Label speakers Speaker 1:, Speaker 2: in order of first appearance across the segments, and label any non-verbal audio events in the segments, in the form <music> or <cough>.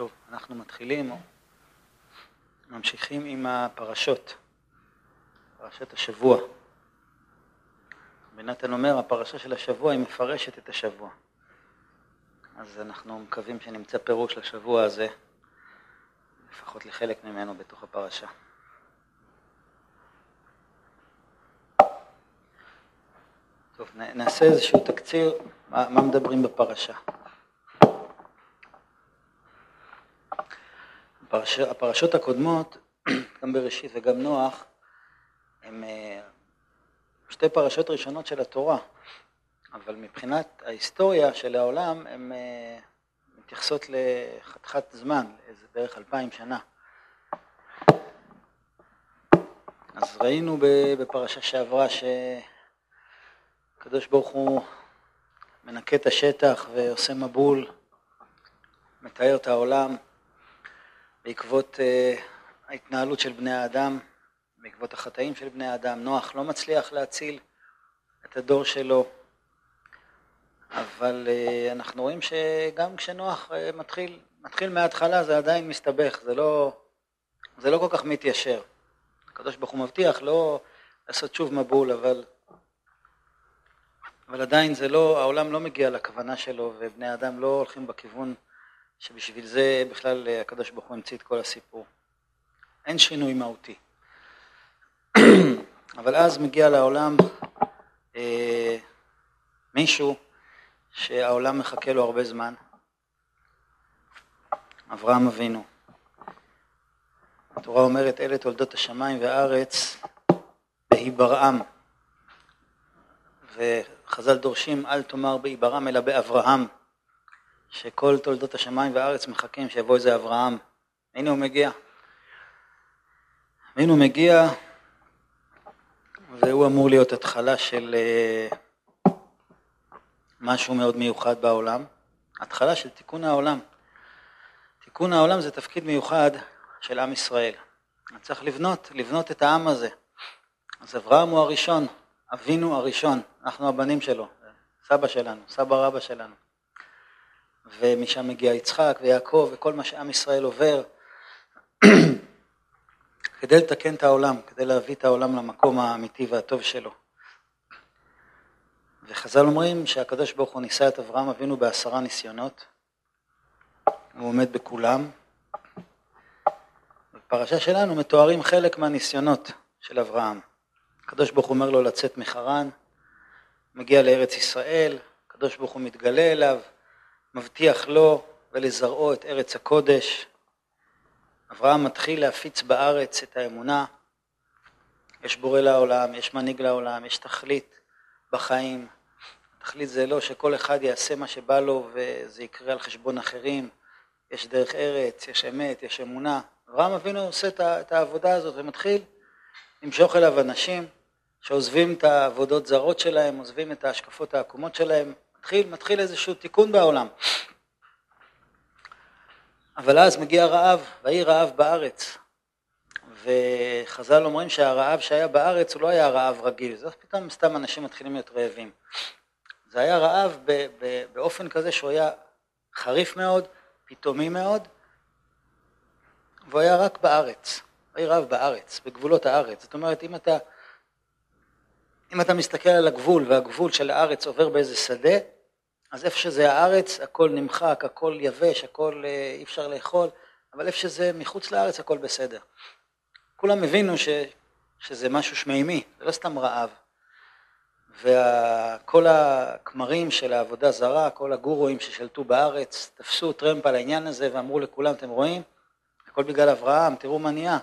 Speaker 1: טוב, אנחנו מתחילים, ממשיכים עם הפרשות, פרשת השבוע. בנתן אומר, הפרשה של השבוע היא מפרשת את השבוע. אז אנחנו מקווים שנמצא פירוש לשבוע הזה, לפחות לחלק ממנו בתוך הפרשה. טוב, נעשה איזשהו תקציר, מה, מה מדברים בפרשה. הפרש, הפרשות הקודמות, <clears throat> גם בראשית וגם נוח, הן אה, שתי פרשות ראשונות של התורה, אבל מבחינת ההיסטוריה של העולם הן אה, מתייחסות לחתיכת זמן, איזה בערך אלפיים שנה. אז ראינו בפרשה שעברה שהקדוש ברוך הוא מנקה את השטח ועושה מבול, מתאר את העולם, בעקבות uh, ההתנהלות של בני האדם, בעקבות החטאים של בני האדם. נוח לא מצליח להציל את הדור שלו, אבל uh, אנחנו רואים שגם כשנוח uh, מתחיל, מתחיל מההתחלה זה עדיין מסתבך, זה לא, זה לא כל כך מתיישר. הקדוש ברוך הוא מבטיח לא לעשות שוב מבול, אבל, אבל עדיין זה לא, העולם לא מגיע לכוונה שלו ובני האדם לא הולכים בכיוון שבשביל זה בכלל אה, הקדוש ברוך הוא המציא את כל הסיפור. אין שינוי מהותי. <clears throat> אבל אז מגיע לעולם אה, מישהו שהעולם מחכה לו הרבה זמן, אברהם אבינו. התורה אומרת אלה תולדות השמיים והארץ בהיברעם וחז"ל דורשים אל תאמר בהיברעם אלא באברהם שכל תולדות השמיים והארץ מחכים שיבוא איזה אברהם. הנה הוא מגיע. והנה הוא מגיע, והוא אמור להיות התחלה של אה, משהו מאוד מיוחד בעולם. התחלה של תיקון העולם. תיקון העולם זה תפקיד מיוחד של עם ישראל. צריך לבנות, לבנות את העם הזה. אז אברהם הוא הראשון, אבינו הראשון, אנחנו הבנים שלו, סבא שלנו, סבא רבא שלנו. ומשם מגיע יצחק ויעקב וכל מה שעם ישראל עובר <clears throat> כדי לתקן את העולם, כדי להביא את העולם למקום האמיתי והטוב שלו. וחז"ל אומרים שהקדוש ברוך הוא ניסה את אברהם אבינו בעשרה ניסיונות, הוא עומד בכולם. בפרשה שלנו מתוארים חלק מהניסיונות של אברהם. הקדוש ברוך הוא אומר לו לצאת מחרן, מגיע לארץ ישראל, הקדוש ברוך הוא מתגלה אליו, מבטיח לו ולזרעו את ארץ הקודש. אברהם מתחיל להפיץ בארץ את האמונה. יש בורא לעולם, יש מנהיג לעולם, יש תכלית בחיים. התכלית זה לא שכל אחד יעשה מה שבא לו וזה יקרה על חשבון אחרים. יש דרך ארץ, יש אמת, יש אמונה. אברהם אבינו עושה את העבודה הזאת ומתחיל למשוך אליו אנשים שעוזבים את העבודות זרות שלהם, עוזבים את ההשקפות העקומות שלהם, מתחיל, מתחיל איזשהו תיקון בעולם. אבל אז מגיע רעב, ויהי רעב בארץ. וחז"ל אומרים שהרעב שהיה בארץ הוא לא היה רעב רגיל, זה פתאום סתם אנשים מתחילים להיות רעבים. זה היה רעב ב- ב- באופן כזה שהוא היה חריף מאוד, פתאומי מאוד, והוא היה רק בארץ, ויהי רעב בארץ, בגבולות הארץ. זאת אומרת, אם אתה אם אתה מסתכל על הגבול והגבול של הארץ עובר באיזה שדה, אז איפה שזה הארץ הכל נמחק, הכל יבש, הכל אה, אי אפשר לאכול, אבל איפה שזה מחוץ לארץ הכל בסדר. כולם הבינו ש, שזה משהו שמימי, זה לא סתם רעב. וכל הכמרים של העבודה זרה, כל הגורואים ששלטו בארץ, תפסו טרמפ על העניין הזה ואמרו לכולם, אתם רואים? הכל בגלל אברהם, תראו מה נהיה.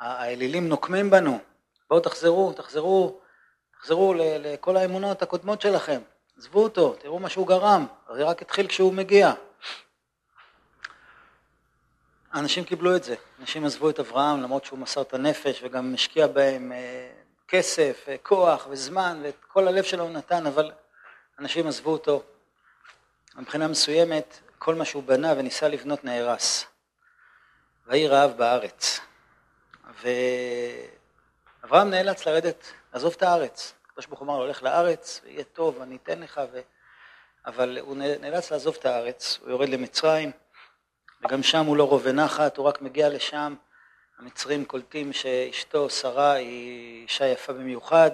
Speaker 1: האלילים נוקמים בנו, בואו תחזרו, תחזרו תחזרו לכל האמונות הקודמות שלכם, עזבו אותו, תראו מה שהוא גרם, זה רק התחיל כשהוא מגיע. האנשים קיבלו את זה, אנשים עזבו את אברהם למרות שהוא מסר את הנפש וגם השקיע בהם אה, כסף, אה, כוח וזמן ואת כל הלב שלו הוא נתן, אבל אנשים עזבו אותו. מבחינה מסוימת כל מה שהוא בנה וניסה לבנות נהרס. ויהי רעב בארץ. ואברהם נאלץ לרדת, לעזוב את הארץ. הקדוש ברוך הוא אמר לו, הולך לארץ, ויהיה טוב, אני אתן לך, ו... אבל הוא נאלץ לעזוב את הארץ, הוא יורד למצרים, וגם שם הוא לא רובה נחת, הוא רק מגיע לשם, המצרים קולטים שאשתו שרה היא אישה יפה במיוחד,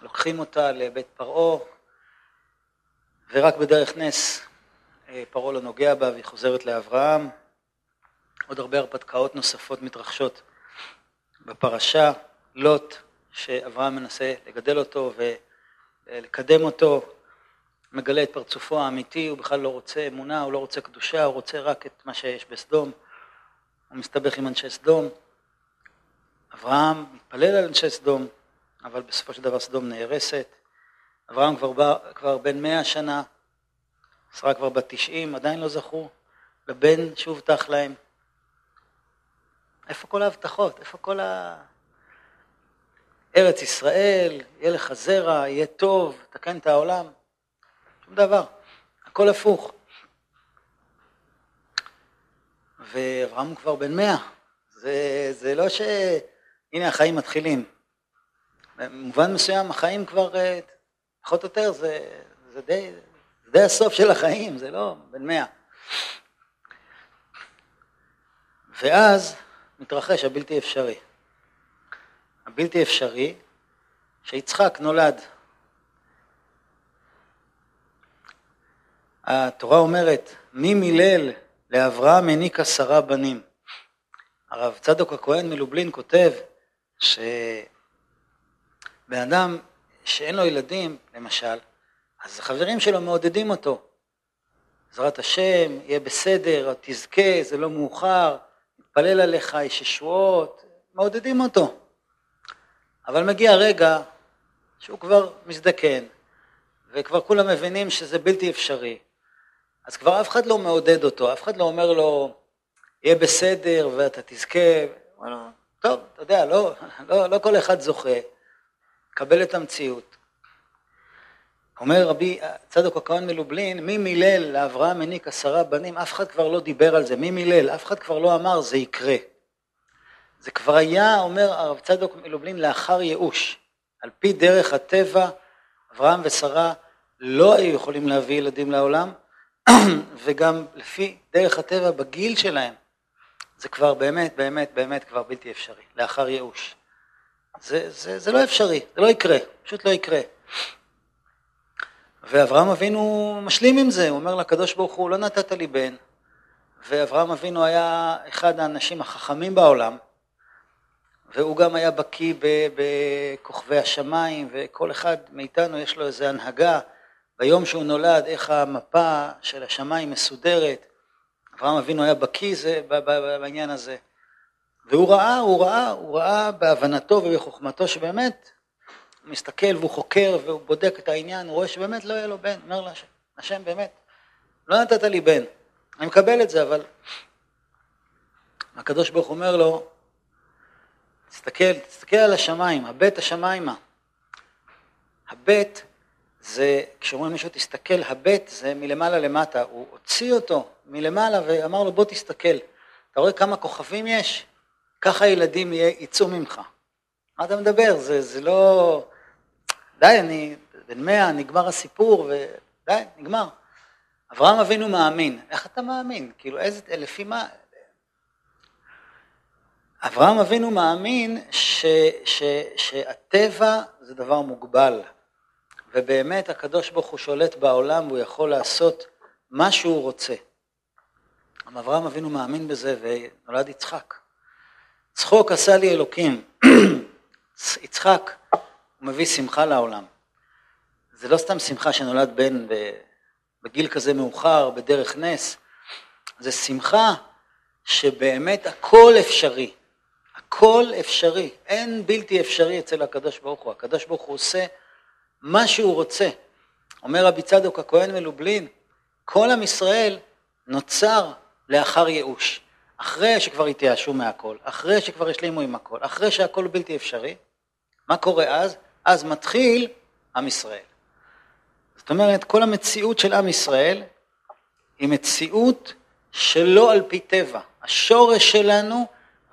Speaker 1: לוקחים אותה לבית פרעה, ורק בדרך נס אה, פרעה לא נוגע בה והיא חוזרת לאברהם. עוד הרבה הרפתקאות נוספות מתרחשות בפרשה. לוט, שאברהם מנסה לגדל אותו ולקדם אותו, מגלה את פרצופו האמיתי, הוא בכלל לא רוצה אמונה, הוא לא רוצה קדושה, הוא רוצה רק את מה שיש בסדום. הוא מסתבך עם אנשי סדום. אברהם מתפלל על אנשי סדום, אבל בסופו של דבר סדום נהרסת. אברהם כבר, בא, כבר בן מאה שנה, שרה כבר בת תשעים, עדיין לא זכו לבן שהובטח להם. איפה כל ההבטחות? איפה כל ה... ארץ ישראל, יהיה לך זרע, יהיה טוב, תקן את העולם. שום דבר, הכל הפוך. ואברהם הוא כבר בן מאה, זה, זה לא ש... הנה החיים מתחילים. במובן מסוים החיים כבר, אה, פחות או יותר, זה, זה, די, זה די הסוף של החיים, זה לא בן מאה. ואז מתרחש הבלתי אפשרי. הבלתי אפשרי שיצחק נולד. התורה אומרת, מי מילל לאברהם העניק עשרה בנים. הרב צדוק הכהן מלובלין כותב שבן אדם שאין לו ילדים, למשל, אז החברים שלו מעודדים אותו. בעזרת השם, יהיה בסדר, תזכה, זה לא מאוחר, נתפלל עליך, יש ישועות, מעודדים אותו. אבל מגיע רגע שהוא כבר מזדקן, וכבר כולם מבינים שזה בלתי אפשרי. אז כבר אף אחד לא מעודד אותו, אף אחד לא אומר לו, יהיה בסדר ואתה תזכה. אומר לו, טוב, אתה יודע, לא, לא, לא כל אחד זוכה, קבל את המציאות. אומר רבי צדוק הכהן מלובלין, מי מילל לאברהם העניק עשרה בנים, אף אחד כבר לא דיבר על זה, מי מילל, אף אחד כבר לא אמר זה יקרה. זה כבר היה, אומר הרב צדוק מלובלין, לאחר ייאוש. על פי דרך הטבע, אברהם ושרה לא היו יכולים להביא ילדים לעולם, <clears throat> וגם לפי דרך הטבע בגיל שלהם, זה כבר באמת, באמת, באמת כבר בלתי אפשרי, לאחר ייאוש. זה, זה, זה לא אפשרי, זה לא יקרה, פשוט לא יקרה. ואברהם אבינו משלים עם זה, הוא אומר לקדוש ברוך הוא, לא נתת לי בן. ואברהם אבינו היה אחד האנשים החכמים בעולם, והוא גם היה בקיא בכוכבי השמיים, וכל אחד מאיתנו יש לו איזו הנהגה ביום שהוא נולד, איך המפה של השמיים מסודרת. אברהם אבינו היה בקיא בעניין הזה. והוא ראה, הוא ראה, הוא ראה בהבנתו ובחוכמתו שבאמת הוא מסתכל והוא חוקר והוא בודק את העניין, הוא רואה שבאמת לא יהיה לו בן, אומר להשם, השם באמת, לא נתת לי בן, אני מקבל את זה, אבל הקדוש ברוך הוא אומר לו, תסתכל, תסתכל על השמיים, הבט השמיימה. הבט זה, כשאומרים מישהו תסתכל, הבט זה מלמעלה למטה, הוא הוציא אותו מלמעלה ואמר לו בוא תסתכל, אתה רואה כמה כוכבים יש? ככה ילדים יצאו ממך. מה אתה מדבר? זה, זה לא... די, אני בן מאה, נגמר הסיפור, ודי, נגמר. אברהם אבינו מאמין. איך אתה מאמין? כאילו, איזה, לפי מה? אברהם אבינו מאמין ש, ש, שהטבע זה דבר מוגבל, ובאמת הקדוש ברוך הוא שולט בעולם והוא יכול לעשות מה שהוא רוצה. אברהם אבינו מאמין בזה ונולד יצחק. צחוק עשה לי אלוקים. <clears throat> יצחק, הוא מביא שמחה לעולם. זה לא סתם שמחה שנולד בן בגיל כזה מאוחר, בדרך נס, זה שמחה שבאמת הכל אפשרי. הכל אפשרי, אין בלתי אפשרי אצל הקדוש ברוך הוא. הקדוש ברוך הוא עושה מה שהוא רוצה. אומר רבי צדוק הכהן מלובלין, כל עם ישראל נוצר לאחר ייאוש. אחרי שכבר התייאשו מהכל, אחרי שכבר השלימו עם הכל, אחרי שהכל בלתי אפשרי, מה קורה אז? אז מתחיל עם ישראל. זאת אומרת, כל המציאות של עם ישראל היא מציאות שלא על פי טבע. השורש שלנו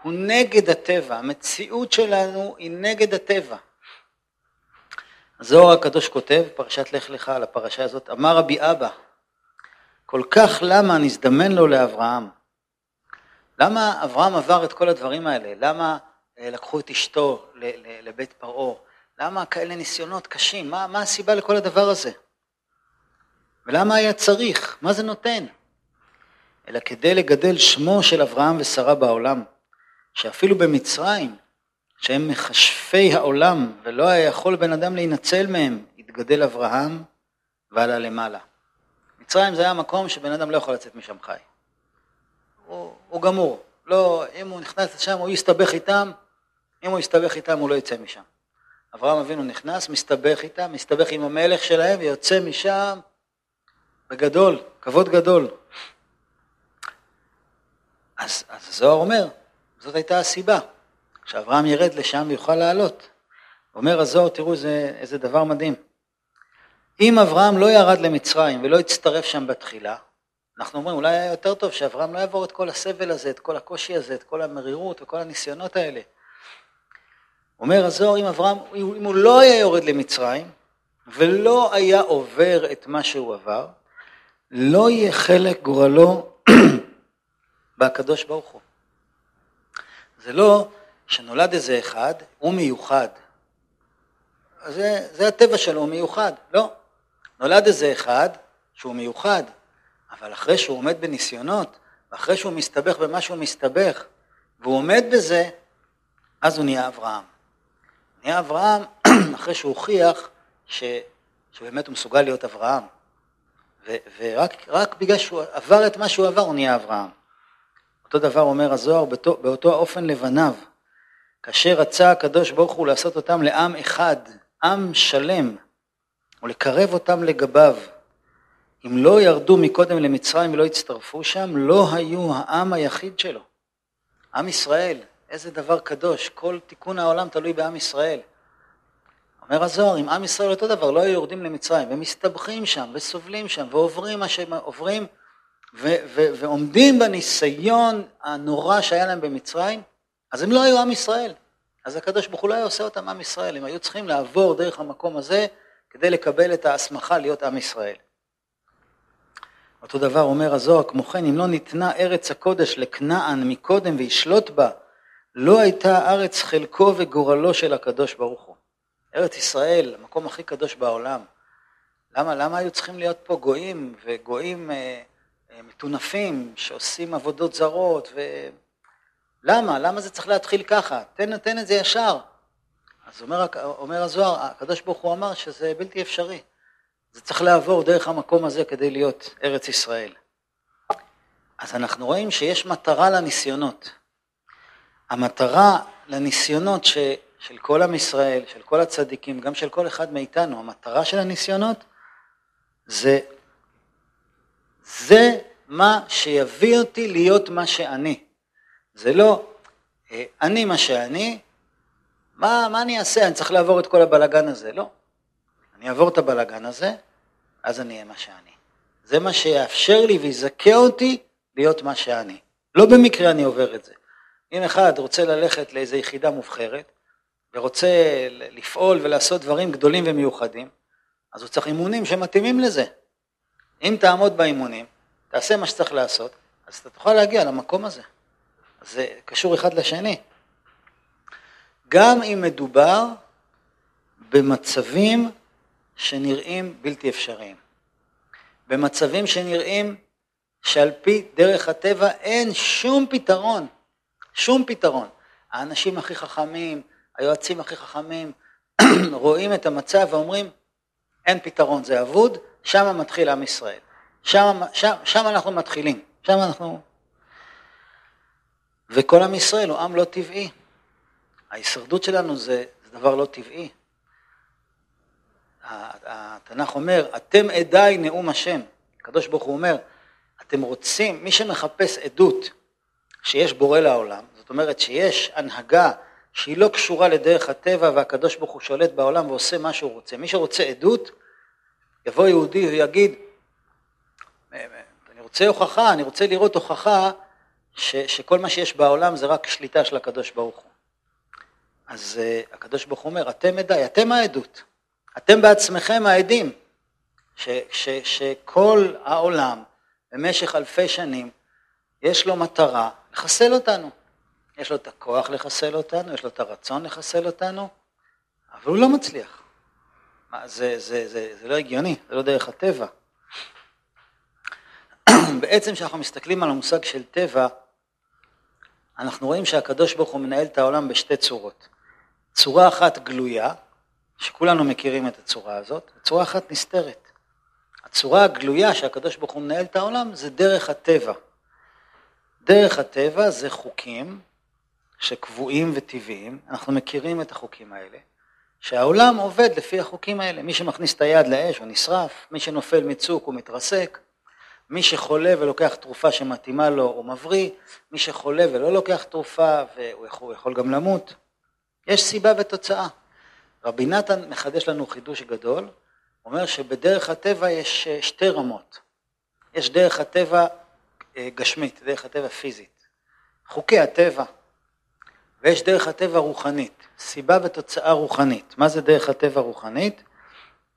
Speaker 1: הוא נגד הטבע, המציאות שלנו היא נגד הטבע. הזוהר הקדוש כותב, פרשת לך לך על הפרשה הזאת, אמר רבי אבא, כל כך למה נזדמן לו לאברהם, למה אברהם עבר את כל הדברים האלה? למה אה, לקחו את אשתו לבית פרעה? למה כאלה ניסיונות קשים? מה, מה הסיבה לכל הדבר הזה? ולמה היה צריך? מה זה נותן? אלא כדי לגדל שמו של אברהם ושרה בעולם, שאפילו במצרים, שהם מכשפי העולם ולא היה יכול בן אדם להינצל מהם, התגדל אברהם ועלה למעלה. מצרים זה היה מקום שבן אדם לא יכול לצאת משם חי. הוא, הוא גמור. לא, אם הוא נכנס לשם, הוא יסתבך איתם, אם הוא יסתבך איתם, הוא לא יצא משם. אברהם אבינו נכנס, מסתבך איתם, מסתבך עם המלך שלהם, ויוצא משם בגדול, כבוד גדול. אז, אז הזוהר אומר, זאת הייתה הסיבה, שאברהם ירד לשם ויוכל לעלות. אומר הזוהר, תראו איזה, איזה דבר מדהים. אם אברהם לא ירד למצרים ולא הצטרף שם בתחילה, אנחנו אומרים, אולי היה יותר טוב שאברהם לא יעבור את כל הסבל הזה, את כל הקושי הזה, את כל המרירות וכל הניסיונות האלה. אומר הזוהר, אם אברהם, אם הוא לא היה יורד למצרים ולא היה עובר את מה שהוא עבר, לא יהיה חלק גורלו <clears throat> בקדוש ברוך הוא. זה לא שנולד איזה אחד, הוא מיוחד. זה, זה הטבע שלו, הוא מיוחד. לא. נולד איזה אחד שהוא מיוחד, אבל אחרי שהוא עומד בניסיונות, ואחרי שהוא מסתבך במה שהוא מסתבך, והוא עומד בזה, אז הוא נהיה אברהם. נהיה אברהם <clears throat> אחרי שהוא הוכיח ש, שבאמת הוא מסוגל להיות אברהם. ו, ורק בגלל שהוא עבר את מה שהוא עבר, הוא נהיה אברהם. אותו דבר אומר הזוהר, באותו, באותו האופן לבניו, כאשר רצה הקדוש ברוך הוא לעשות אותם לעם אחד, עם שלם, ולקרב אותם לגביו. אם לא ירדו מקודם למצרים ולא הצטרפו שם, לא היו העם היחיד שלו. עם ישראל, איזה דבר קדוש, כל תיקון העולם תלוי בעם ישראל. אומר הזוהר, אם עם ישראל אותו דבר, לא היו יורדים למצרים, ומסתבכים שם, וסובלים שם, ועוברים מה שהם עוברים, ו- ו- ועומדים בניסיון הנורא שהיה להם במצרים, אז הם לא היו עם ישראל. אז הקדוש ברוך הוא לא היה עושה אותם עם ישראל, הם היו צריכים לעבור דרך המקום הזה כדי לקבל את ההסמכה להיות עם ישראל. אותו דבר אומר הזוהר, כמו כן, אם לא ניתנה ארץ הקודש לכנען מקודם וישלוט בה, לא הייתה ארץ חלקו וגורלו של הקדוש ברוך הוא. ארץ ישראל, המקום הכי קדוש בעולם. למה, למה היו צריכים להיות פה גויים וגויים אה, מטונפים שעושים עבודות זרות? ו... למה? למה זה צריך להתחיל ככה? תן, תן את זה ישר. אז אומר, אומר הזוהר, הקדוש ברוך הוא אמר שזה בלתי אפשרי. זה צריך לעבור דרך המקום הזה כדי להיות ארץ ישראל. אז אנחנו רואים שיש מטרה לניסיונות. המטרה לניסיונות ש, של כל עם ישראל, של כל הצדיקים, גם של כל אחד מאיתנו, המטרה של הניסיונות זה, זה מה שיביא אותי להיות מה שאני. זה לא אה, אני מה שאני, מה, מה אני אעשה? אני צריך לעבור את כל הבלגן הזה. לא. אני אעבור את הבלגן הזה, אז אני אהיה מה שאני. זה מה שיאפשר לי ויזכה אותי להיות מה שאני. לא במקרה אני עובר את זה. אם אחד רוצה ללכת לאיזו יחידה מובחרת, ורוצה לפעול ולעשות דברים גדולים ומיוחדים, אז הוא צריך אימונים שמתאימים לזה. אם תעמוד באימונים, תעשה מה שצריך לעשות, אז אתה תוכל להגיע למקום הזה. זה קשור אחד לשני. גם אם מדובר במצבים שנראים בלתי אפשריים. במצבים שנראים שעל פי דרך הטבע אין שום פתרון, שום פתרון. האנשים הכי חכמים, היועצים הכי חכמים, <clears throat> רואים את המצב ואומרים, אין פתרון, זה אבוד, שם מתחיל עם ישראל. שם, שם, שם אנחנו מתחילים, שם אנחנו... וכל עם ישראל הוא עם לא טבעי. ההישרדות שלנו זה, זה דבר לא טבעי. התנ"ך אומר, אתם עדיי נאום השם. הקדוש ברוך הוא אומר, אתם רוצים, מי שמחפש עדות שיש בורא לעולם, זאת אומרת שיש הנהגה שהיא לא קשורה לדרך הטבע והקדוש ברוך הוא שולט בעולם ועושה מה שהוא רוצה. מי שרוצה עדות, יבוא יהודי ויגיד, אני רוצה הוכחה, אני רוצה לראות הוכחה ש, שכל מה שיש בעולם זה רק שליטה של הקדוש ברוך הוא. אז uh, הקדוש ברוך הוא אומר, אתם עדיי, אתם העדות, אתם בעצמכם העדים, ש, ש, שכל העולם במשך אלפי שנים יש לו מטרה לחסל אותנו. יש לו את הכוח לחסל אותנו, יש לו את הרצון לחסל אותנו, אבל הוא לא מצליח. מה, זה, זה, זה, זה לא הגיוני, זה לא דרך הטבע. <clears throat> בעצם כשאנחנו מסתכלים על המושג של טבע, אנחנו רואים שהקדוש ברוך הוא מנהל את העולם בשתי צורות. צורה אחת גלויה, שכולנו מכירים את הצורה הזאת, וצורה אחת נסתרת. הצורה הגלויה שהקדוש ברוך הוא מנהל את העולם זה דרך הטבע. דרך הטבע זה חוקים שקבועים וטבעיים, אנחנו מכירים את החוקים האלה, שהעולם עובד לפי החוקים האלה, מי שמכניס את היד לאש הוא נשרף, מי שנופל מצוק הוא מתרסק, מי שחולה ולוקח תרופה שמתאימה לו הוא מבריא, מי שחולה ולא לוקח תרופה והוא יכול, יכול גם למות. יש סיבה ותוצאה. רבי נתן מחדש לנו חידוש גדול, הוא אומר שבדרך הטבע יש אה, שתי רמות. יש דרך הטבע אה, גשמית, דרך הטבע פיזית. חוקי הטבע, ויש דרך הטבע רוחנית, סיבה ותוצאה רוחנית. מה זה דרך הטבע רוחנית?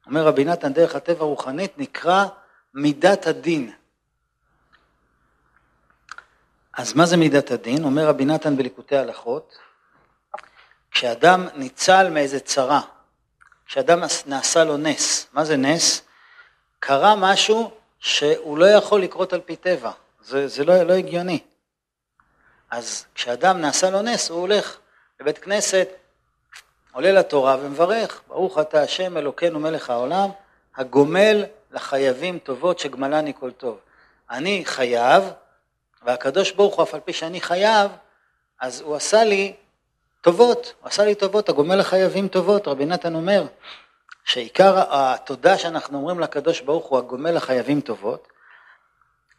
Speaker 1: אומר רבי נתן, דרך הטבע רוחנית נקרא מידת הדין. אז מה זה מידת הדין? אומר רבי נתן בליקוטי הלכות, כשאדם ניצל מאיזה צרה, כשאדם נעשה לו נס, מה זה נס? קרה משהו שהוא לא יכול לקרות על פי טבע, זה, זה לא, לא הגיוני. אז כשאדם נעשה לו נס, הוא הולך לבית כנסת, עולה לתורה ומברך, ברוך אתה השם אלוקינו מלך העולם, הגומל לחייבים טובות שגמלני כל טוב. אני חייב, והקדוש ברוך הוא, אף על פי שאני חייב, אז הוא עשה לי טובות, הוא עשה לי טובות, הגומל לחייבים טובות, רבי נתן אומר שעיקר התודה שאנחנו אומרים לקדוש ברוך הוא הגומל לחייבים טובות,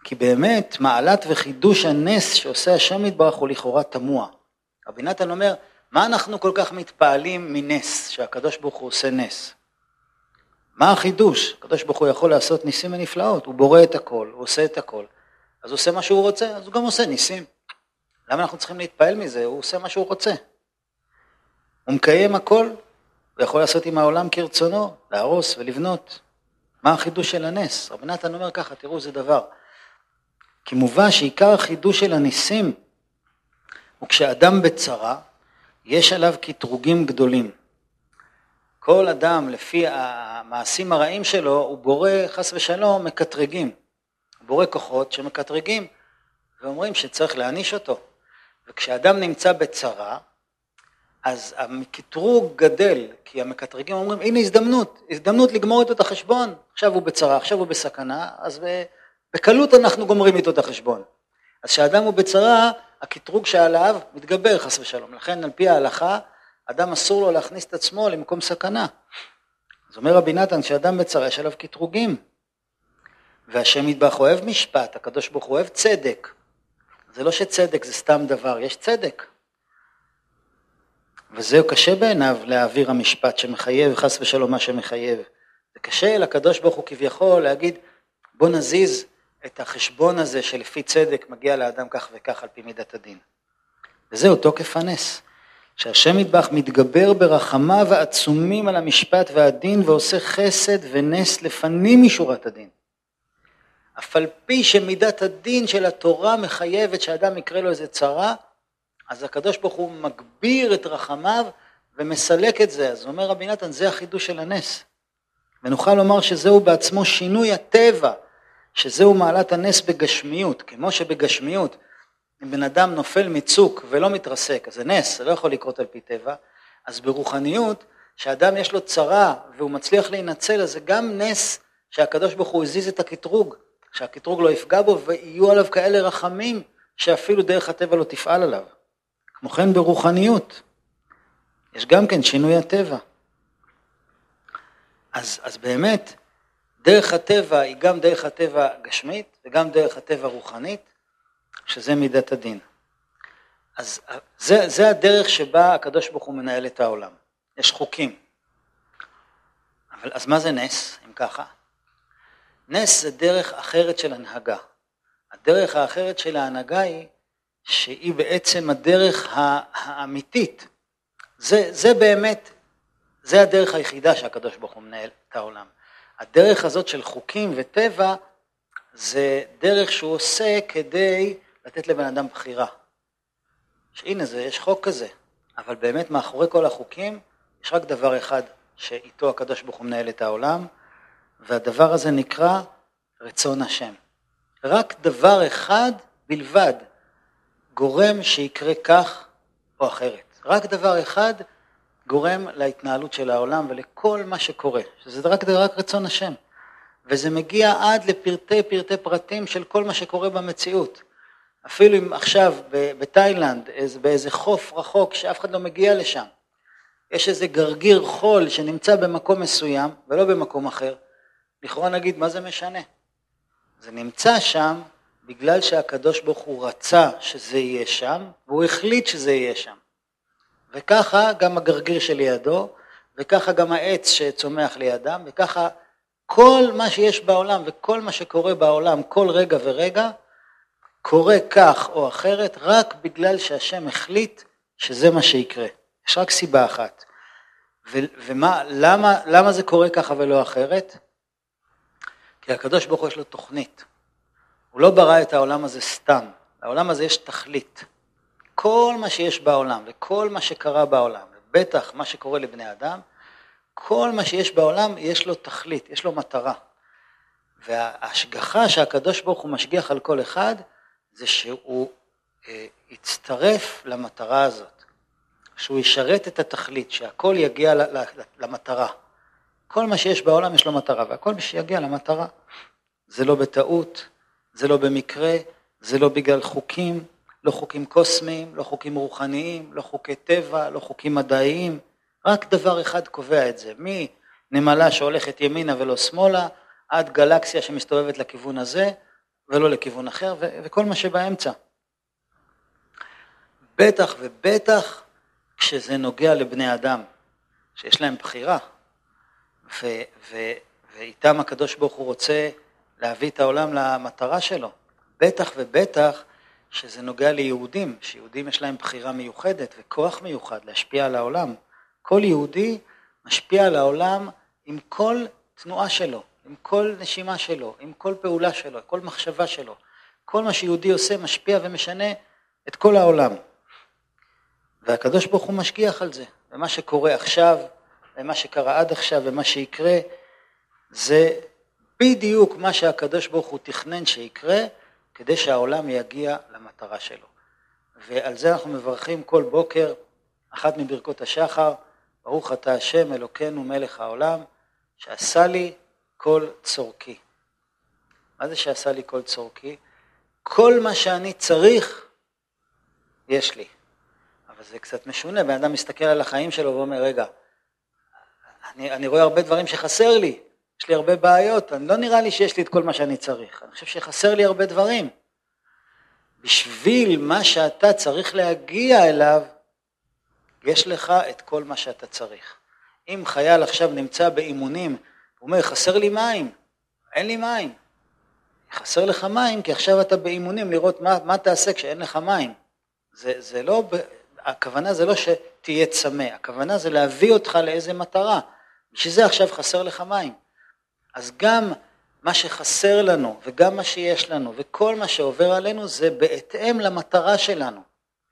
Speaker 1: כי באמת מעלת וחידוש הנס שעושה השם יתברך הוא לכאורה תמוה. רבי נתן אומר, מה אנחנו כל כך מתפעלים מנס, שהקדוש ברוך הוא עושה נס? מה החידוש? הקדוש ברוך הוא יכול לעשות ניסים ונפלאות, הוא בורא את הכל, הוא עושה את הכל, אז הוא עושה מה שהוא רוצה, אז הוא גם עושה ניסים. למה אנחנו צריכים להתפעל מזה? הוא עושה מה שהוא רוצה. הוא מקיים הכל, הוא יכול לעשות עם העולם כרצונו, להרוס ולבנות. מה החידוש של הנס? רבי נתן אומר ככה, תראו איזה דבר. כי מובא שעיקר החידוש של הניסים הוא כשאדם בצרה, יש עליו קטרוגים גדולים. כל אדם לפי המעשים הרעים שלו הוא בורא חס ושלום מקטרגים. הוא בורא כוחות שמקטרגים ואומרים שצריך להעניש אותו. וכשאדם נמצא בצרה, אז הקטרוג גדל, כי המקטרגים אומרים הנה הזדמנות, הזדמנות לגמור איתו את החשבון, עכשיו הוא בצרה, עכשיו הוא בסכנה, אז בקלות אנחנו גומרים איתו את החשבון. אז כשאדם הוא בצרה, הקטרוג שעליו מתגבר חס ושלום. לכן על פי ההלכה, אדם אסור לו להכניס את עצמו למקום סכנה. אז אומר רבי נתן, כשאדם בצרה יש עליו קטרוגים. והשם ידבח אוהב משפט, הקדוש ברוך הוא אוהב צדק. זה לא שצדק זה סתם דבר, יש צדק. וזהו קשה בעיניו להעביר המשפט שמחייב, חס ושלום מה שמחייב. זה קשה לקדוש ברוך הוא כביכול להגיד בוא נזיז את החשבון הזה שלפי צדק מגיע לאדם כך וכך על פי מידת הדין. וזהו תוקף הנס, שהשם מטבח מתגבר ברחמיו העצומים על המשפט והדין ועושה חסד ונס לפנים משורת הדין. אף על פי שמידת הדין של התורה מחייבת שאדם יקרה לו איזה צרה, אז הקדוש ברוך הוא מגביר את רחמיו ומסלק את זה. אז אומר רבי נתן, זה החידוש של הנס. ונוכל לומר שזהו בעצמו שינוי הטבע שזהו מעלת הנס בגשמיות, כמו שבגשמיות אם בן אדם נופל מצוק ולא מתרסק, אז זה נס, זה לא יכול לקרות על פי טבע, אז ברוחניות, שאדם יש לו צרה והוא מצליח להינצל, אז זה גם נס שהקדוש ברוך הוא הזיז את הקטרוג, שהקטרוג לא יפגע בו ויהיו עליו כאלה רחמים שאפילו דרך הטבע לא תפעל עליו. כמו כן ברוחניות, יש גם כן שינוי הטבע. אז, אז באמת, דרך הטבע היא גם דרך הטבע גשמית וגם דרך הטבע רוחנית, שזה מידת הדין. אז זה, זה הדרך שבה הקדוש ברוך הוא מנהל את העולם. יש חוקים. אבל אז מה זה נס, אם ככה? נס זה דרך אחרת של הנהגה. הדרך האחרת של ההנהגה היא שהיא בעצם הדרך האמיתית. זה, זה באמת, זה הדרך היחידה שהקדוש ברוך הוא מנהל את העולם. הדרך הזאת של חוקים וטבע זה דרך שהוא עושה כדי לתת לבן אדם בחירה. שהנה זה, יש חוק כזה, אבל באמת מאחורי כל החוקים יש רק דבר אחד שאיתו הקדוש ברוך הוא מנהל את העולם, והדבר הזה נקרא רצון השם. רק דבר אחד בלבד גורם שיקרה כך או אחרת. רק דבר אחד גורם להתנהלות של העולם ולכל מה שקורה, שזה רק, רק רצון השם. וזה מגיע עד לפרטי פרטי פרטים של כל מה שקורה במציאות. אפילו אם עכשיו בתאילנד, באיזה חוף רחוק שאף אחד לא מגיע לשם, יש איזה גרגיר חול שנמצא במקום מסוים ולא במקום אחר, לכאורה נגיד מה זה משנה? זה נמצא שם בגלל שהקדוש ברוך הוא רצה שזה יהיה שם והוא החליט שזה יהיה שם. וככה גם הגרגיר שלידו, וככה גם העץ שצומח לידם, וככה כל מה שיש בעולם וכל מה שקורה בעולם כל רגע ורגע קורה כך או אחרת רק בגלל שהשם החליט שזה מה שיקרה. יש רק סיבה אחת. ו- ומה, למה, למה זה קורה ככה ולא אחרת? כי הקדוש ברוך הוא יש לו תוכנית. הוא לא ברא את העולם הזה סתם, לעולם הזה יש תכלית. כל מה שיש בעולם וכל מה שקרה בעולם, ובטח מה שקורה לבני אדם, כל מה שיש בעולם יש לו תכלית, יש לו מטרה. וההשגחה שהקדוש ברוך הוא משגיח על כל אחד, זה שהוא אה, יצטרף למטרה הזאת, שהוא ישרת את התכלית, שהכל יגיע למטרה. כל מה שיש בעולם יש לו מטרה, והכל שיגיע למטרה. זה לא בטעות, זה לא במקרה, זה לא בגלל חוקים, לא חוקים קוסמיים, לא חוקים רוחניים, לא חוקי טבע, לא חוקים מדעיים, רק דבר אחד קובע את זה, מנמלה שהולכת ימינה ולא שמאלה, עד גלקסיה שמסתובבת לכיוון הזה ולא לכיוון אחר, ו- וכל מה שבאמצע. בטח ובטח כשזה נוגע לבני אדם, שיש להם בחירה, ו- ו- ואיתם הקדוש ברוך הוא רוצה להביא את העולם למטרה שלו. בטח ובטח שזה נוגע ליהודים, שיהודים יש להם בחירה מיוחדת וכוח מיוחד להשפיע על העולם. כל יהודי משפיע על העולם עם כל תנועה שלו, עם כל נשימה שלו, עם כל פעולה שלו, כל מחשבה שלו. כל מה שיהודי עושה משפיע ומשנה את כל העולם. והקדוש ברוך הוא משגיח על זה, ומה שקורה עכשיו, ומה שקרה עד עכשיו, ומה שיקרה, זה בדיוק מה שהקדוש ברוך הוא תכנן שיקרה, כדי שהעולם יגיע למטרה שלו. ועל זה אנחנו מברכים כל בוקר, אחת מברכות השחר, ברוך אתה השם אלוקינו מלך העולם, שעשה לי כל צורכי. מה זה שעשה לי כל צורכי? כל מה שאני צריך, יש לי. אבל זה קצת משונה, בן אדם מסתכל על החיים שלו ואומר, רגע, אני, אני רואה הרבה דברים שחסר לי, יש לי הרבה בעיות, אני לא נראה לי שיש לי את כל מה שאני צריך, אני חושב שחסר לי הרבה דברים. בשביל מה שאתה צריך להגיע אליו, יש לך את כל מה שאתה צריך. אם חייל עכשיו נמצא באימונים, הוא אומר, חסר לי מים, אין לי מים. חסר לך מים כי עכשיו אתה באימונים לראות מה, מה תעשה כשאין לך מים. זה, זה לא, הכוונה זה לא שתהיה צמא, הכוונה זה להביא אותך לאיזה מטרה. בשביל זה עכשיו חסר לך מים. אז גם מה שחסר לנו וגם מה שיש לנו וכל מה שעובר עלינו זה בהתאם למטרה שלנו.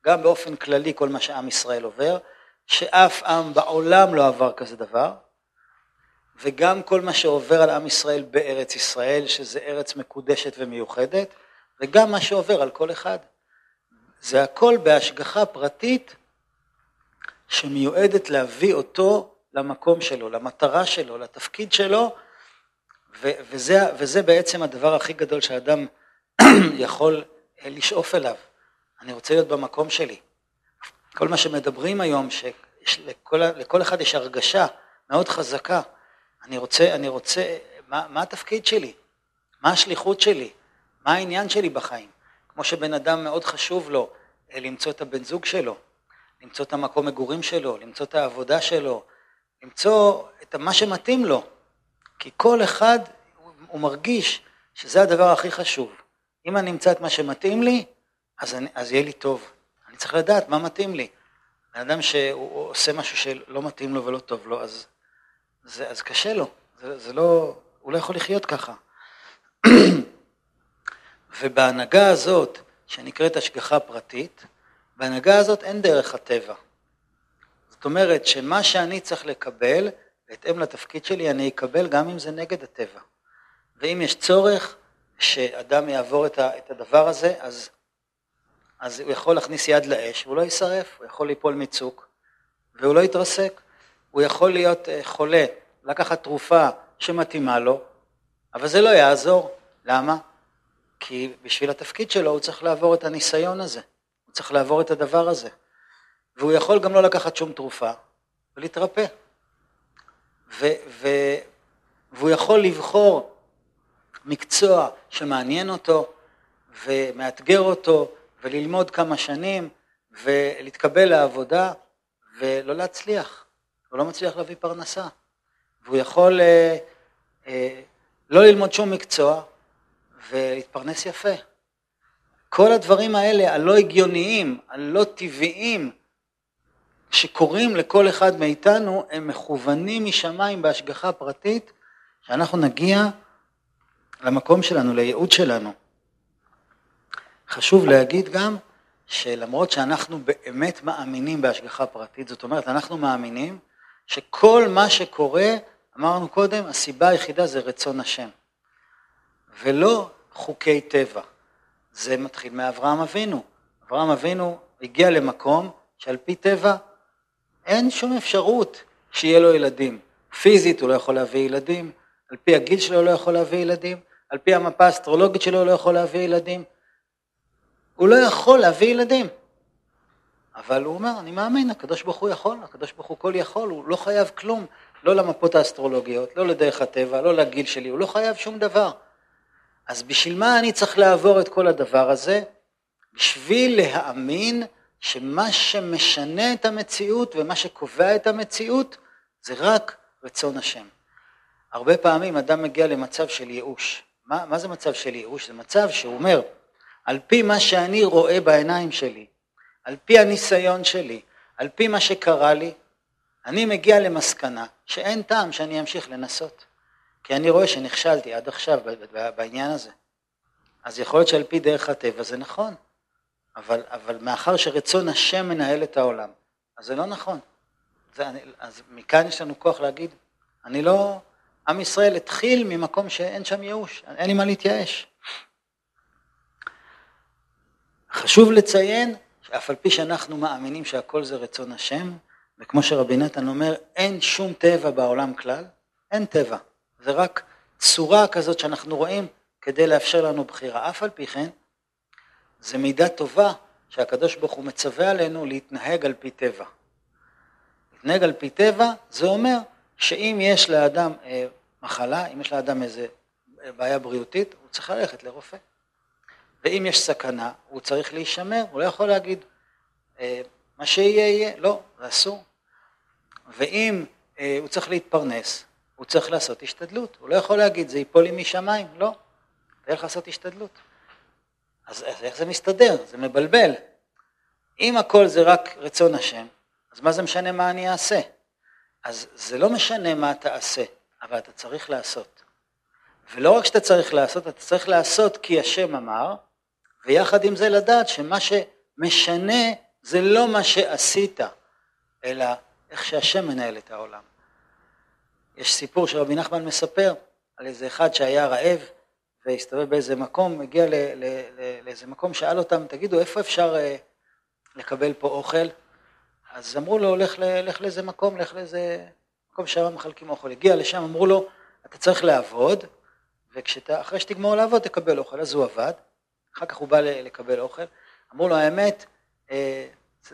Speaker 1: גם באופן כללי כל מה שעם ישראל עובר, שאף עם בעולם לא עבר כזה דבר, וגם כל מה שעובר על עם ישראל בארץ ישראל, שזה ארץ מקודשת ומיוחדת, וגם מה שעובר על כל אחד. זה הכל בהשגחה פרטית שמיועדת להביא אותו למקום שלו, למטרה שלו, לתפקיד שלו, וזה, וזה בעצם הדבר הכי גדול שאדם <clears throat> יכול לשאוף אליו. אני רוצה להיות במקום שלי. כל מה שמדברים היום, שלכל אחד יש הרגשה מאוד חזקה. אני רוצה, אני רוצה, מה, מה התפקיד שלי? מה השליחות שלי? מה העניין שלי בחיים? כמו שבן אדם מאוד חשוב לו אה, למצוא את הבן זוג שלו, למצוא את המקום מגורים שלו, למצוא את העבודה שלו, למצוא את מה שמתאים לו. כי כל אחד הוא מרגיש שזה הדבר הכי חשוב. אם אני אמצא את מה שמתאים לי, אז, אני, אז יהיה לי טוב. אני צריך לדעת מה מתאים לי. בן אדם שהוא עושה משהו שלא מתאים לו ולא טוב לו, אז, זה, אז קשה לו. זה, זה לא, הוא לא יכול לחיות ככה. <clears throat> ובהנהגה הזאת, שנקראת השגחה פרטית, בהנהגה הזאת אין דרך הטבע. זאת אומרת שמה שאני צריך לקבל, בהתאם לתפקיד שלי, אני אקבל גם אם זה נגד הטבע. ואם יש צורך שאדם יעבור את הדבר הזה, אז, אז הוא יכול להכניס יד לאש, והוא לא יישרף, הוא יכול ליפול מצוק, והוא לא יתרסק. הוא יכול להיות אה, חולה, לקחת תרופה שמתאימה לו, אבל זה לא יעזור. למה? כי בשביל התפקיד שלו הוא צריך לעבור את הניסיון הזה, הוא צריך לעבור את הדבר הזה. והוא יכול גם לא לקחת שום תרופה ולהתרפא. ו, ו, והוא יכול לבחור מקצוע שמעניין אותו ומאתגר אותו וללמוד כמה שנים ולהתקבל לעבודה ולא להצליח, הוא לא מצליח להביא פרנסה. והוא יכול אה, אה, לא ללמוד שום מקצוע ולהתפרנס יפה. כל הדברים האלה הלא הגיוניים, הלא טבעיים, שקורים לכל אחד מאיתנו, הם מכוונים משמיים בהשגחה פרטית, שאנחנו נגיע למקום שלנו, לייעוד שלנו. חשוב להגיד גם שלמרות שאנחנו באמת מאמינים בהשגחה פרטית, זאת אומרת, אנחנו מאמינים שכל מה שקורה, אמרנו קודם, הסיבה היחידה זה רצון השם, ולא חוקי טבע. זה מתחיל מאברהם אבינו. אברהם אבינו הגיע למקום שעל פי טבע אין שום אפשרות שיהיה לו ילדים. פיזית הוא לא יכול להביא ילדים, על פי הגיל שלו הוא לא יכול להביא ילדים, על פי המפה האסטרולוגית שלו הוא לא יכול להביא ילדים. הוא לא יכול להביא ילדים. אבל הוא אומר, אני מאמין, הקדוש ברוך הוא יכול, הקדוש ברוך הוא כל יכול, הוא לא חייב כלום, לא למפות האסטרולוגיות, לא לדרך הטבע, לא לגיל שלי, הוא לא חייב שום דבר. אז בשביל מה אני צריך לעבור את כל הדבר הזה? בשביל להאמין שמה שמשנה את המציאות ומה שקובע את המציאות זה רק רצון השם. הרבה פעמים אדם מגיע למצב של ייאוש. מה, מה זה מצב של ייאוש? זה מצב שהוא אומר, על פי מה שאני רואה בעיניים שלי, על פי הניסיון שלי, על פי מה שקרה לי, אני מגיע למסקנה שאין טעם שאני אמשיך לנסות. כי אני רואה שנכשלתי עד עכשיו בעניין הזה. אז יכול להיות שעל פי דרך הטבע זה נכון, אבל, אבל מאחר שרצון השם מנהל את העולם, אז זה לא נכון. זה, אני, אז מכאן יש לנו כוח להגיד, אני לא, עם ישראל התחיל ממקום שאין שם ייאוש, אין לי מה להתייאש. חשוב לציין שאף על פי שאנחנו מאמינים שהכל זה רצון השם, וכמו שרבי נתן אומר, אין שום טבע בעולם כלל, אין טבע. זה רק צורה כזאת שאנחנו רואים כדי לאפשר לנו בחירה. אף על פי כן, זה מידה טובה שהקדוש ברוך הוא מצווה עלינו להתנהג על פי טבע. להתנהג על פי טבע זה אומר שאם יש לאדם אה, מחלה, אם יש לאדם איזה בעיה בריאותית, הוא צריך ללכת לרופא. ואם יש סכנה, הוא צריך להישמר, הוא לא יכול להגיד אה, מה שיהיה יהיה, לא, זה אסור. ואם אה, הוא צריך להתפרנס, הוא צריך לעשות השתדלות. הוא לא יכול להגיד, זה ייפול לי משמיים, לא. צריך לעשות השתדלות. אז, אז איך זה מסתדר? זה מבלבל. אם הכל זה רק רצון השם, אז מה זה משנה מה אני אעשה? אז זה לא משנה מה תעשה, אבל אתה צריך לעשות. ולא רק שאתה צריך לעשות, אתה צריך לעשות כי השם אמר, ויחד עם זה לדעת שמה שמשנה זה לא מה שעשית, אלא איך שהשם מנהל את העולם. יש סיפור שרבי נחמן מספר על איזה אחד שהיה רעב והסתובב באיזה מקום, הגיע לאיזה מקום, שאל אותם, תגידו, איפה אפשר אה, לקבל פה אוכל? אז אמרו לו, לך, לך לאיזה מקום, לך לאיזה מקום שם מחלקים אוכל. הגיע לשם, אמרו לו, אתה צריך לעבוד, ואחרי שתגמור לעבוד תקבל אוכל. אז הוא עבד, אחר כך הוא בא לקבל אוכל. אמרו לו, האמת, אה,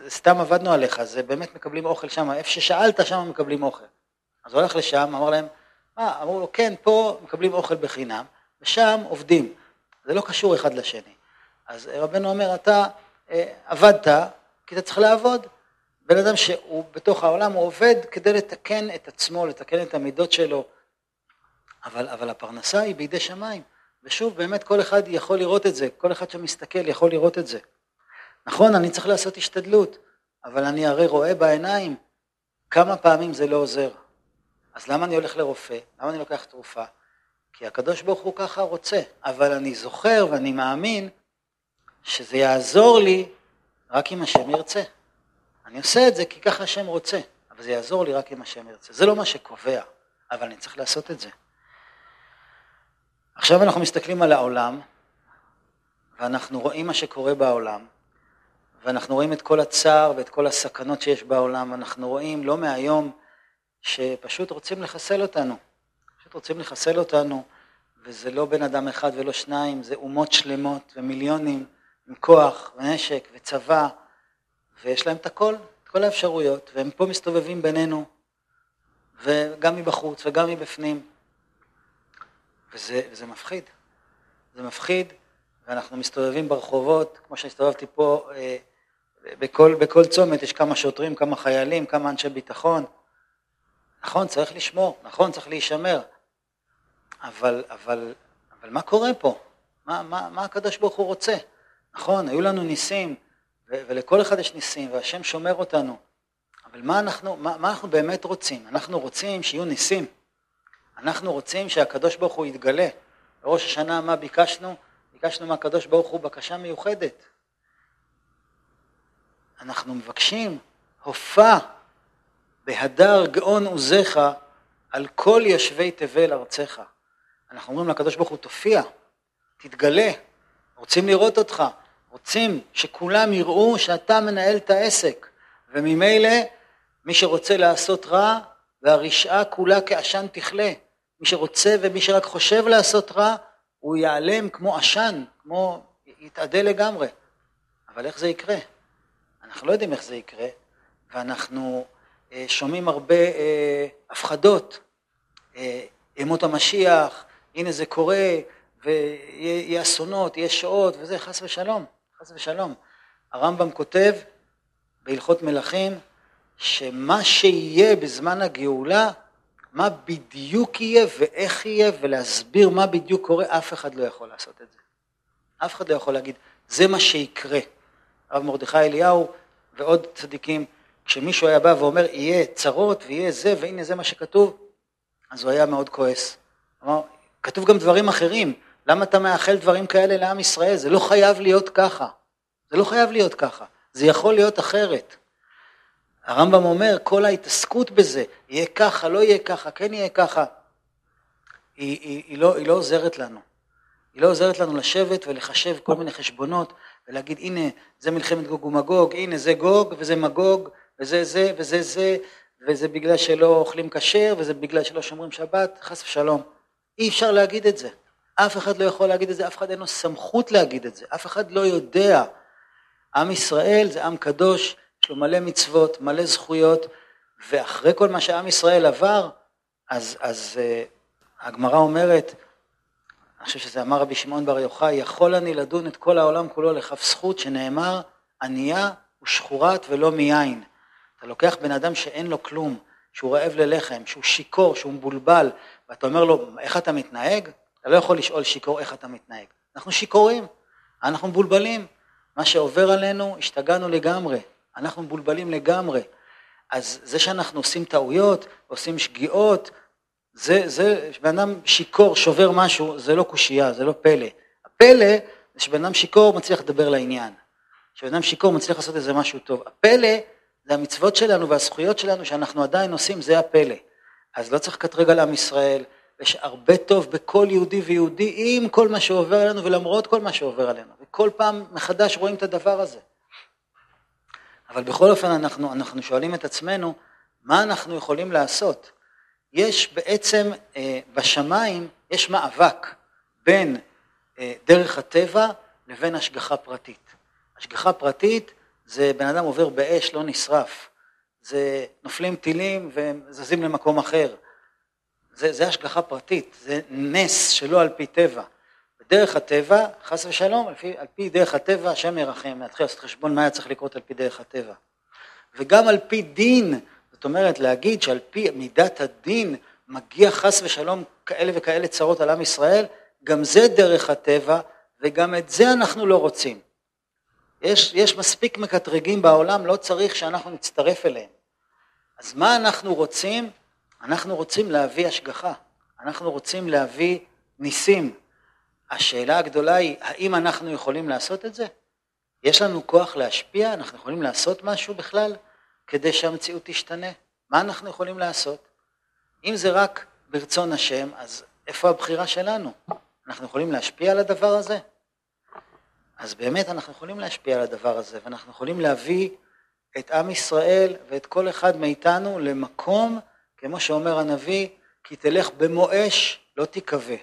Speaker 1: סתם עבדנו עליך, זה באמת מקבלים אוכל שם, איפה ששאלת, שם מקבלים אוכל. אז הוא הולך לשם, אמר להם, מה? אמרו לו, כן, פה מקבלים אוכל בחינם, ושם עובדים. זה לא קשור אחד לשני. אז רבנו אומר, אתה אה, עבדת, כי אתה צריך לעבוד. בן אדם שהוא בתוך העולם, הוא עובד כדי לתקן את עצמו, לתקן את המידות שלו, אבל, אבל הפרנסה היא בידי שמיים. ושוב, באמת כל אחד יכול לראות את זה, כל אחד שמסתכל יכול לראות את זה. נכון, אני צריך לעשות השתדלות, אבל אני הרי רואה בעיניים כמה פעמים זה לא עוזר. אז למה אני הולך לרופא? למה אני לוקח תרופה? כי הקדוש ברוך הוא ככה רוצה, אבל אני זוכר ואני מאמין שזה יעזור לי רק אם השם ירצה. אני עושה את זה כי ככה השם רוצה, אבל זה יעזור לי רק אם השם ירצה. זה לא מה שקובע, אבל אני צריך לעשות את זה. עכשיו אנחנו מסתכלים על העולם, ואנחנו רואים מה שקורה בעולם, ואנחנו רואים את כל הצער ואת כל הסכנות שיש בעולם, ואנחנו רואים לא מהיום שפשוט רוצים לחסל אותנו. רוצים לחסל אותנו, וזה לא בן אדם אחד ולא שניים, זה אומות שלמות ומיליונים עם כוח ונשק וצבא, ויש להם את הכל, את כל האפשרויות, והם פה מסתובבים בינינו, וגם מבחוץ וגם מבפנים, וזה, וזה מפחיד. זה מפחיד, ואנחנו מסתובבים ברחובות, כמו שהסתובבתי פה, אה, בכל, בכל צומת יש כמה שוטרים, כמה חיילים, כמה אנשי ביטחון. נכון, צריך לשמור, נכון, צריך להישמר, אבל, אבל, אבל מה קורה פה? מה, מה, מה הקדוש ברוך הוא רוצה? נכון, היו לנו ניסים, ו- ולכל אחד יש ניסים, והשם שומר אותנו, אבל מה אנחנו, מה, מה אנחנו באמת רוצים? אנחנו רוצים שיהיו ניסים, אנחנו רוצים שהקדוש ברוך הוא יתגלה. בראש השנה מה ביקשנו? ביקשנו מהקדוש ברוך הוא בקשה מיוחדת. אנחנו מבקשים, הופע בהדר גאון עוזיך על כל יושבי תבל ארצך. אנחנו אומרים לקדוש ברוך הוא, תופיע, תתגלה, רוצים לראות אותך, רוצים שכולם יראו שאתה מנהל את העסק, וממילא מי שרוצה לעשות רע, והרשעה כולה כעשן תכלה. מי שרוצה ומי שרק חושב לעשות רע, הוא ייעלם כמו עשן, כמו יתאדה לגמרי. אבל איך זה יקרה? אנחנו לא יודעים איך זה יקרה, ואנחנו אה, שומעים הרבה אה, הפחדות, אה, ימות המשיח, הנה זה קורה, ויהיה אסונות, יהיה שעות וזה, חס ושלום, חס ושלום. הרמב"ם כותב בהלכות מלכים, שמה שיהיה בזמן הגאולה, מה בדיוק יהיה ואיך יהיה, ולהסביר מה בדיוק קורה, אף אחד לא יכול לעשות את זה. אף אחד לא יכול להגיד, זה מה שיקרה. הרב מרדכי אליהו ועוד צדיקים, כשמישהו היה בא ואומר, יהיה צרות ויהיה זה, והנה זה מה שכתוב, אז הוא היה מאוד כועס. אמר, כתוב גם דברים אחרים, למה אתה מאחל דברים כאלה לעם ישראל? זה לא חייב להיות ככה. זה לא חייב להיות ככה, זה יכול להיות אחרת. הרמב"ם אומר, כל ההתעסקות בזה, יהיה ככה, לא יהיה ככה, כן יהיה ככה, היא, היא, היא, לא, היא לא עוזרת לנו. היא לא עוזרת לנו לשבת ולחשב כל מיני חשבונות ולהגיד, הנה, זה מלחמת גוג ומגוג, הנה, זה גוג וזה מגוג, וזה זה וזה זה, וזה בגלל שלא אוכלים כשר, וזה בגלל שלא שומרים שבת, חס ושלום. אי אפשר להגיד את זה. אף אחד לא יכול להגיד את זה, אף אחד אין לו סמכות להגיד את זה, אף אחד לא יודע. עם ישראל זה עם קדוש, יש לו מלא מצוות, מלא זכויות, ואחרי כל מה שעם ישראל עבר, אז, אז uh, הגמרא אומרת, אני חושב שזה אמר רבי שמעון בר יוחאי, יכול אני לדון את כל העולם כולו לכף זכות, שנאמר, ענייה ושחורת ולא מיין. אתה לוקח בן אדם שאין לו כלום, שהוא רעב ללחם, שהוא שיכור, שהוא מבולבל, ואתה אומר לו, איך אתה מתנהג? אתה לא יכול לשאול שיכור איך אתה מתנהג. אנחנו שיכורים, אנחנו מבולבלים. מה שעובר עלינו, השתגענו לגמרי. אנחנו מבולבלים לגמרי. אז זה שאנחנו עושים טעויות, עושים שגיאות, זה, זה, שבן אדם שיכור שובר משהו, זה לא קושייה, זה לא פלא. הפלא זה שבן אדם שיכור מצליח לדבר לעניין. שבן אדם שיכור מצליח לעשות איזה משהו טוב. הפלא זה המצוות שלנו והזכויות שלנו שאנחנו עדיין עושים, זה הפלא. אז לא צריך לקטרג על עם ישראל, יש הרבה טוב בכל יהודי ויהודי עם כל מה שעובר עלינו ולמרות כל מה שעובר עלינו. וכל פעם מחדש רואים את הדבר הזה. אבל בכל אופן אנחנו, אנחנו שואלים את עצמנו, מה אנחנו יכולים לעשות? יש בעצם אה, בשמיים, יש מאבק בין אה, דרך הטבע לבין השגחה פרטית. השגחה פרטית זה בן אדם עובר באש, לא נשרף. זה נופלים טילים וזזים למקום אחר. זה, זה השגחה פרטית, זה נס שלא על פי טבע. בדרך הטבע, חס ושלום, על פי, על פי דרך הטבע, השם ירחם, להתחיל לעשות חשבון מה היה צריך לקרות על פי דרך הטבע. וגם על פי דין, זאת אומרת להגיד שעל פי מידת הדין מגיע חס ושלום כאלה וכאלה צרות על עם ישראל, גם זה דרך הטבע, וגם את זה אנחנו לא רוצים. יש, יש מספיק מקטרגים בעולם, לא צריך שאנחנו נצטרף אליהם. אז מה אנחנו רוצים? אנחנו רוצים להביא השגחה, אנחנו רוצים להביא ניסים. השאלה הגדולה היא, האם אנחנו יכולים לעשות את זה? יש לנו כוח להשפיע? אנחנו יכולים לעשות משהו בכלל כדי שהמציאות תשתנה? מה אנחנו יכולים לעשות? אם זה רק ברצון השם, אז איפה הבחירה שלנו? אנחנו יכולים להשפיע על הדבר הזה? אז באמת אנחנו יכולים להשפיע על הדבר הזה, ואנחנו יכולים להביא את עם ישראל ואת כל אחד מאיתנו למקום, כמו שאומר הנביא, כי תלך במו אש, לא תיכווה.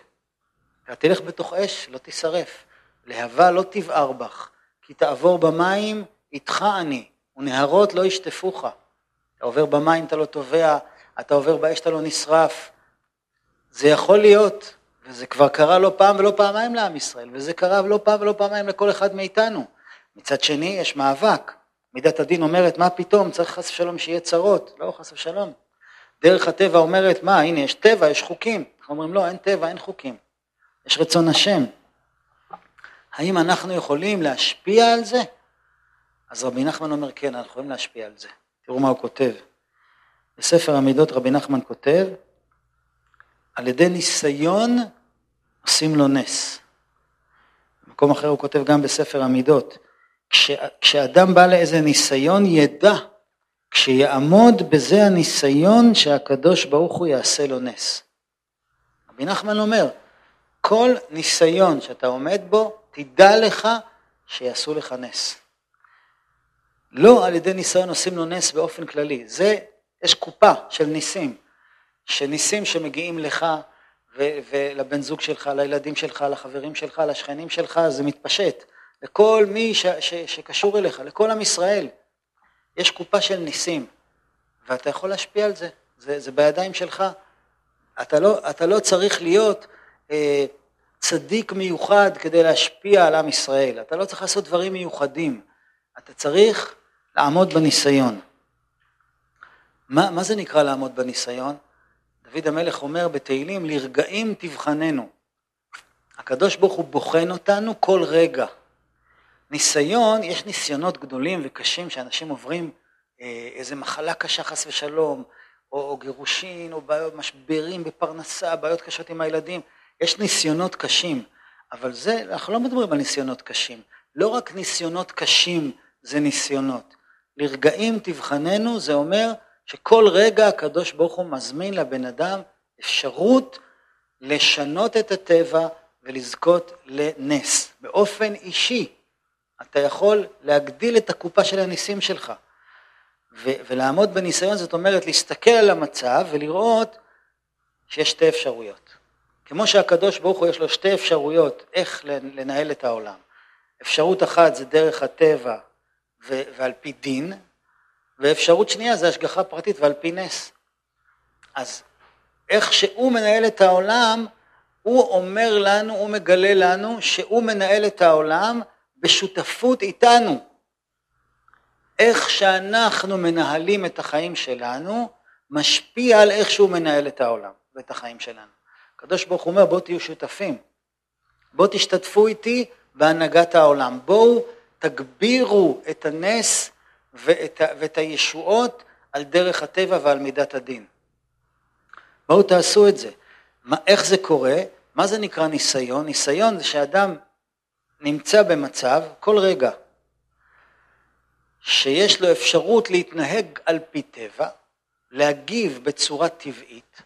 Speaker 1: תלך בתוך אש, לא תישרף. להבה לא תבער בך, כי תעבור במים, איתך אני, ונהרות לא ישטפוך. אתה עובר במים, אתה לא טובע, אתה עובר באש, אתה לא נשרף. זה יכול להיות, וזה כבר קרה לא פעם ולא פעמיים לעם ישראל, וזה קרה לא פעם ולא פעמיים לכל אחד מאיתנו. מצד שני, יש מאבק. מידת הדין אומרת, מה פתאום, צריך חס ושלום שיהיה צרות. לא, חס ושלום. דרך הטבע אומרת, מה, הנה, יש טבע, יש חוקים. אנחנו אומרים, לא, אין טבע, אין חוקים. יש רצון השם. האם אנחנו יכולים להשפיע על זה? אז רבי נחמן אומר, כן, אנחנו יכולים להשפיע על זה. תראו מה הוא כותב. בספר המידות רבי נחמן כותב, על ידי ניסיון עושים לו נס. במקום אחר הוא כותב גם בספר המידות, כש, כשאדם בא לאיזה ניסיון ידע, כשיעמוד בזה הניסיון שהקדוש ברוך הוא יעשה לו נס. רבי נחמן אומר, כל ניסיון שאתה עומד בו, תדע לך שיעשו לך נס. לא על ידי ניסיון עושים לו נס באופן כללי, זה, יש קופה של ניסים. שניסים שמגיעים לך ולבן זוג שלך, לילדים שלך, לחברים שלך, לשכנים שלך, זה מתפשט. לכל מי ש, ש, שקשור אליך, לכל עם ישראל. יש קופה של ניסים, ואתה יכול להשפיע על זה, זה, זה בידיים שלך. אתה לא, אתה לא צריך להיות אה, צדיק מיוחד כדי להשפיע על עם ישראל, אתה לא צריך לעשות דברים מיוחדים, אתה צריך לעמוד בניסיון. מה, מה זה נקרא לעמוד בניסיון? דוד המלך אומר בתהילים, לרגעים תבחננו. הקדוש ברוך הוא בוחן אותנו כל רגע. ניסיון, יש ניסיונות גדולים וקשים שאנשים עוברים אה, איזה מחלה קשה חס ושלום, או, או גירושין, או בעיות, משברים בפרנסה, בעיות קשות עם הילדים, יש ניסיונות קשים, אבל זה, אנחנו לא מדברים על ניסיונות קשים, לא רק ניסיונות קשים זה ניסיונות. לרגעים תבחננו זה אומר שכל רגע הקדוש ברוך הוא מזמין לבן אדם אפשרות לשנות את הטבע ולזכות לנס. באופן אישי אתה יכול להגדיל את הקופה של הניסים שלך. ו- ולעמוד בניסיון זאת אומרת להסתכל על המצב ולראות שיש שתי אפשרויות. כמו שהקדוש ברוך הוא יש לו שתי אפשרויות איך לנהל את העולם. אפשרות אחת זה דרך הטבע ו- ועל פי דין, ואפשרות שנייה זה השגחה פרטית ועל פי נס. אז איך שהוא מנהל את העולם, הוא אומר לנו, הוא מגלה לנו שהוא מנהל את העולם בשותפות איתנו. איך שאנחנו מנהלים את החיים שלנו, משפיע על איך שהוא מנהל את העולם ואת החיים שלנו. הקדוש ברוך הוא אומר בואו תהיו שותפים, בואו תשתתפו איתי בהנהגת העולם, בואו תגבירו את הנס ואת, ואת הישועות על דרך הטבע ועל מידת הדין. בואו תעשו את זה. מה, איך זה קורה? מה זה נקרא ניסיון? ניסיון זה שאדם נמצא במצב כל רגע שיש לו אפשרות להתנהג על פי טבע, להגיב בצורה טבעית,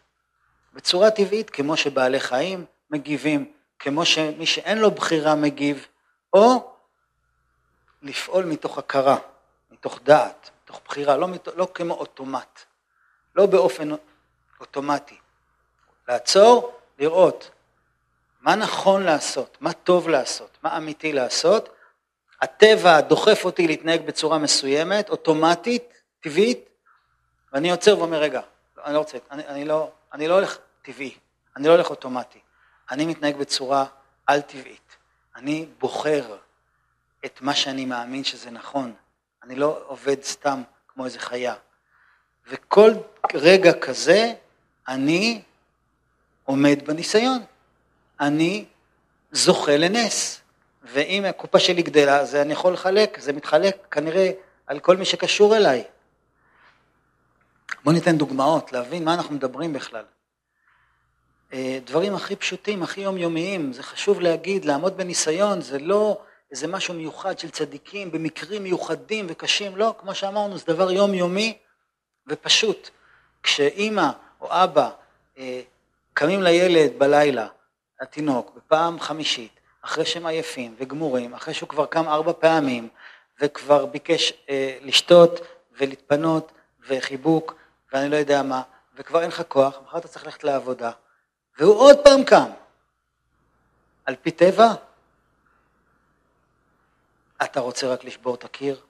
Speaker 1: בצורה טבעית כמו שבעלי חיים מגיבים, כמו שמי שאין לו בחירה מגיב, או לפעול מתוך הכרה. מתוך דעת, מתוך בחירה, לא, לא כמו אוטומט, לא באופן אוטומטי. לעצור, לראות מה נכון לעשות, מה טוב לעשות, מה אמיתי לעשות. הטבע דוחף אותי להתנהג בצורה מסוימת, אוטומטית, טבעית, ואני עוצר ואומר, רגע, אני לא רוצה, אני, אני, לא, אני לא הולך טבעי, אני לא הולך אוטומטי, אני מתנהג בצורה על-טבעית. אני בוחר את מה שאני מאמין שזה נכון, אני לא עובד סתם כמו איזה חיה. וכל רגע כזה אני עומד בניסיון. אני זוכה לנס. ואם הקופה שלי גדלה, אז אני יכול לחלק, זה מתחלק כנראה על כל מי שקשור אליי. בואו ניתן דוגמאות, להבין מה אנחנו מדברים בכלל. אה, דברים הכי פשוטים, הכי יומיומיים, זה חשוב להגיד, לעמוד בניסיון, זה לא איזה משהו מיוחד של צדיקים במקרים מיוחדים וקשים, לא, כמו שאמרנו, זה דבר יומיומי ופשוט. כשאימא או אבא אה, קמים לילד בלילה, התינוק, בפעם חמישית, אחרי שהם עייפים וגמורים, אחרי שהוא כבר קם ארבע פעמים וכבר ביקש אה, לשתות ולהתפנות וחיבוק ואני לא יודע מה, וכבר אין לך כוח, מחר אתה צריך ללכת לעבודה, והוא עוד פעם קם. על פי טבע, אתה רוצה רק לשבור את הקיר,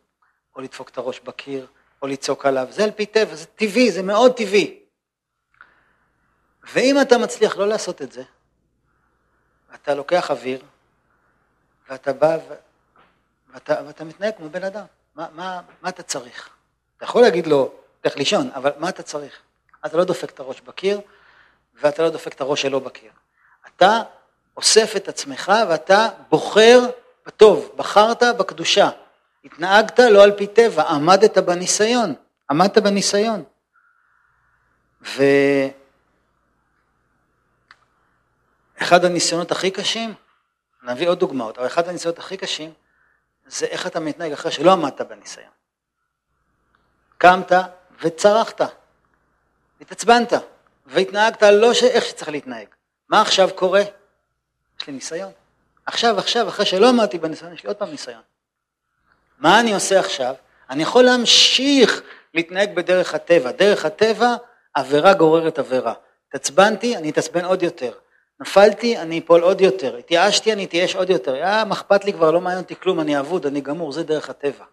Speaker 1: או לדפוק את הראש בקיר, או לצעוק עליו, זה על פי טבע, זה טבעי, זה מאוד טבעי. ואם אתה מצליח לא לעשות את זה, אתה לוקח אוויר, ואתה בא ו... ואתה, ואתה מתנהג כמו בן אדם, מה, מה, מה אתה צריך? אתה יכול להגיד לו, תלך לישון, אבל מה אתה צריך? אתה לא דופק את הראש בקיר, ואתה לא דופק את הראש שלו בקיר. אתה אוסף את עצמך ואתה בוחר בטוב, בחרת בקדושה. התנהגת לא על פי טבע, עמדת בניסיון, עמדת בניסיון. ואחד הניסיונות הכי קשים, נביא עוד דוגמאות, אבל אחד הניסיונות הכי קשים זה איך אתה מתנהג אחרי שלא עמדת בניסיון. קמת וצרחת, התעצבנת, והתנהגת לא ש... איך שצריך להתנהג. מה עכשיו קורה? יש לי ניסיון. עכשיו, עכשיו, אחרי שלא עמדתי בניסיון, יש לי עוד פעם ניסיון. מה אני עושה עכשיו? אני יכול להמשיך להתנהג בדרך הטבע. דרך הטבע, עבירה גוררת עבירה. התעצבנתי, אני אתעצבן עוד יותר. נפלתי, אני אפול עוד יותר. התייאשתי, אני אתייאש עוד יותר. אה, מה אכפת לי כבר, לא מעניין אותי כלום, אני אבוד, אני גמור, זה דרך הטבע.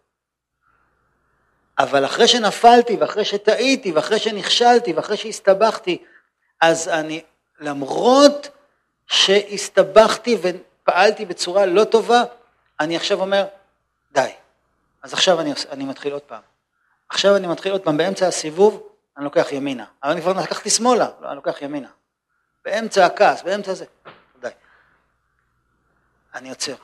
Speaker 1: אבל אחרי שנפלתי, ואחרי שטעיתי, ואחרי שנכשלתי, ואחרי שהסתבכתי, אז אני, למרות שהסתבכתי ופעלתי בצורה לא טובה, אני עכשיו אומר, די. אז עכשיו אני, אני מתחיל עוד פעם. עכשיו אני מתחיל עוד פעם, באמצע הסיבוב אני לוקח ימינה. אבל אני כבר לקחתי שמאלה, לא, אני לוקח ימינה. באמצע הכעס, באמצע זה, די. אני עוצר.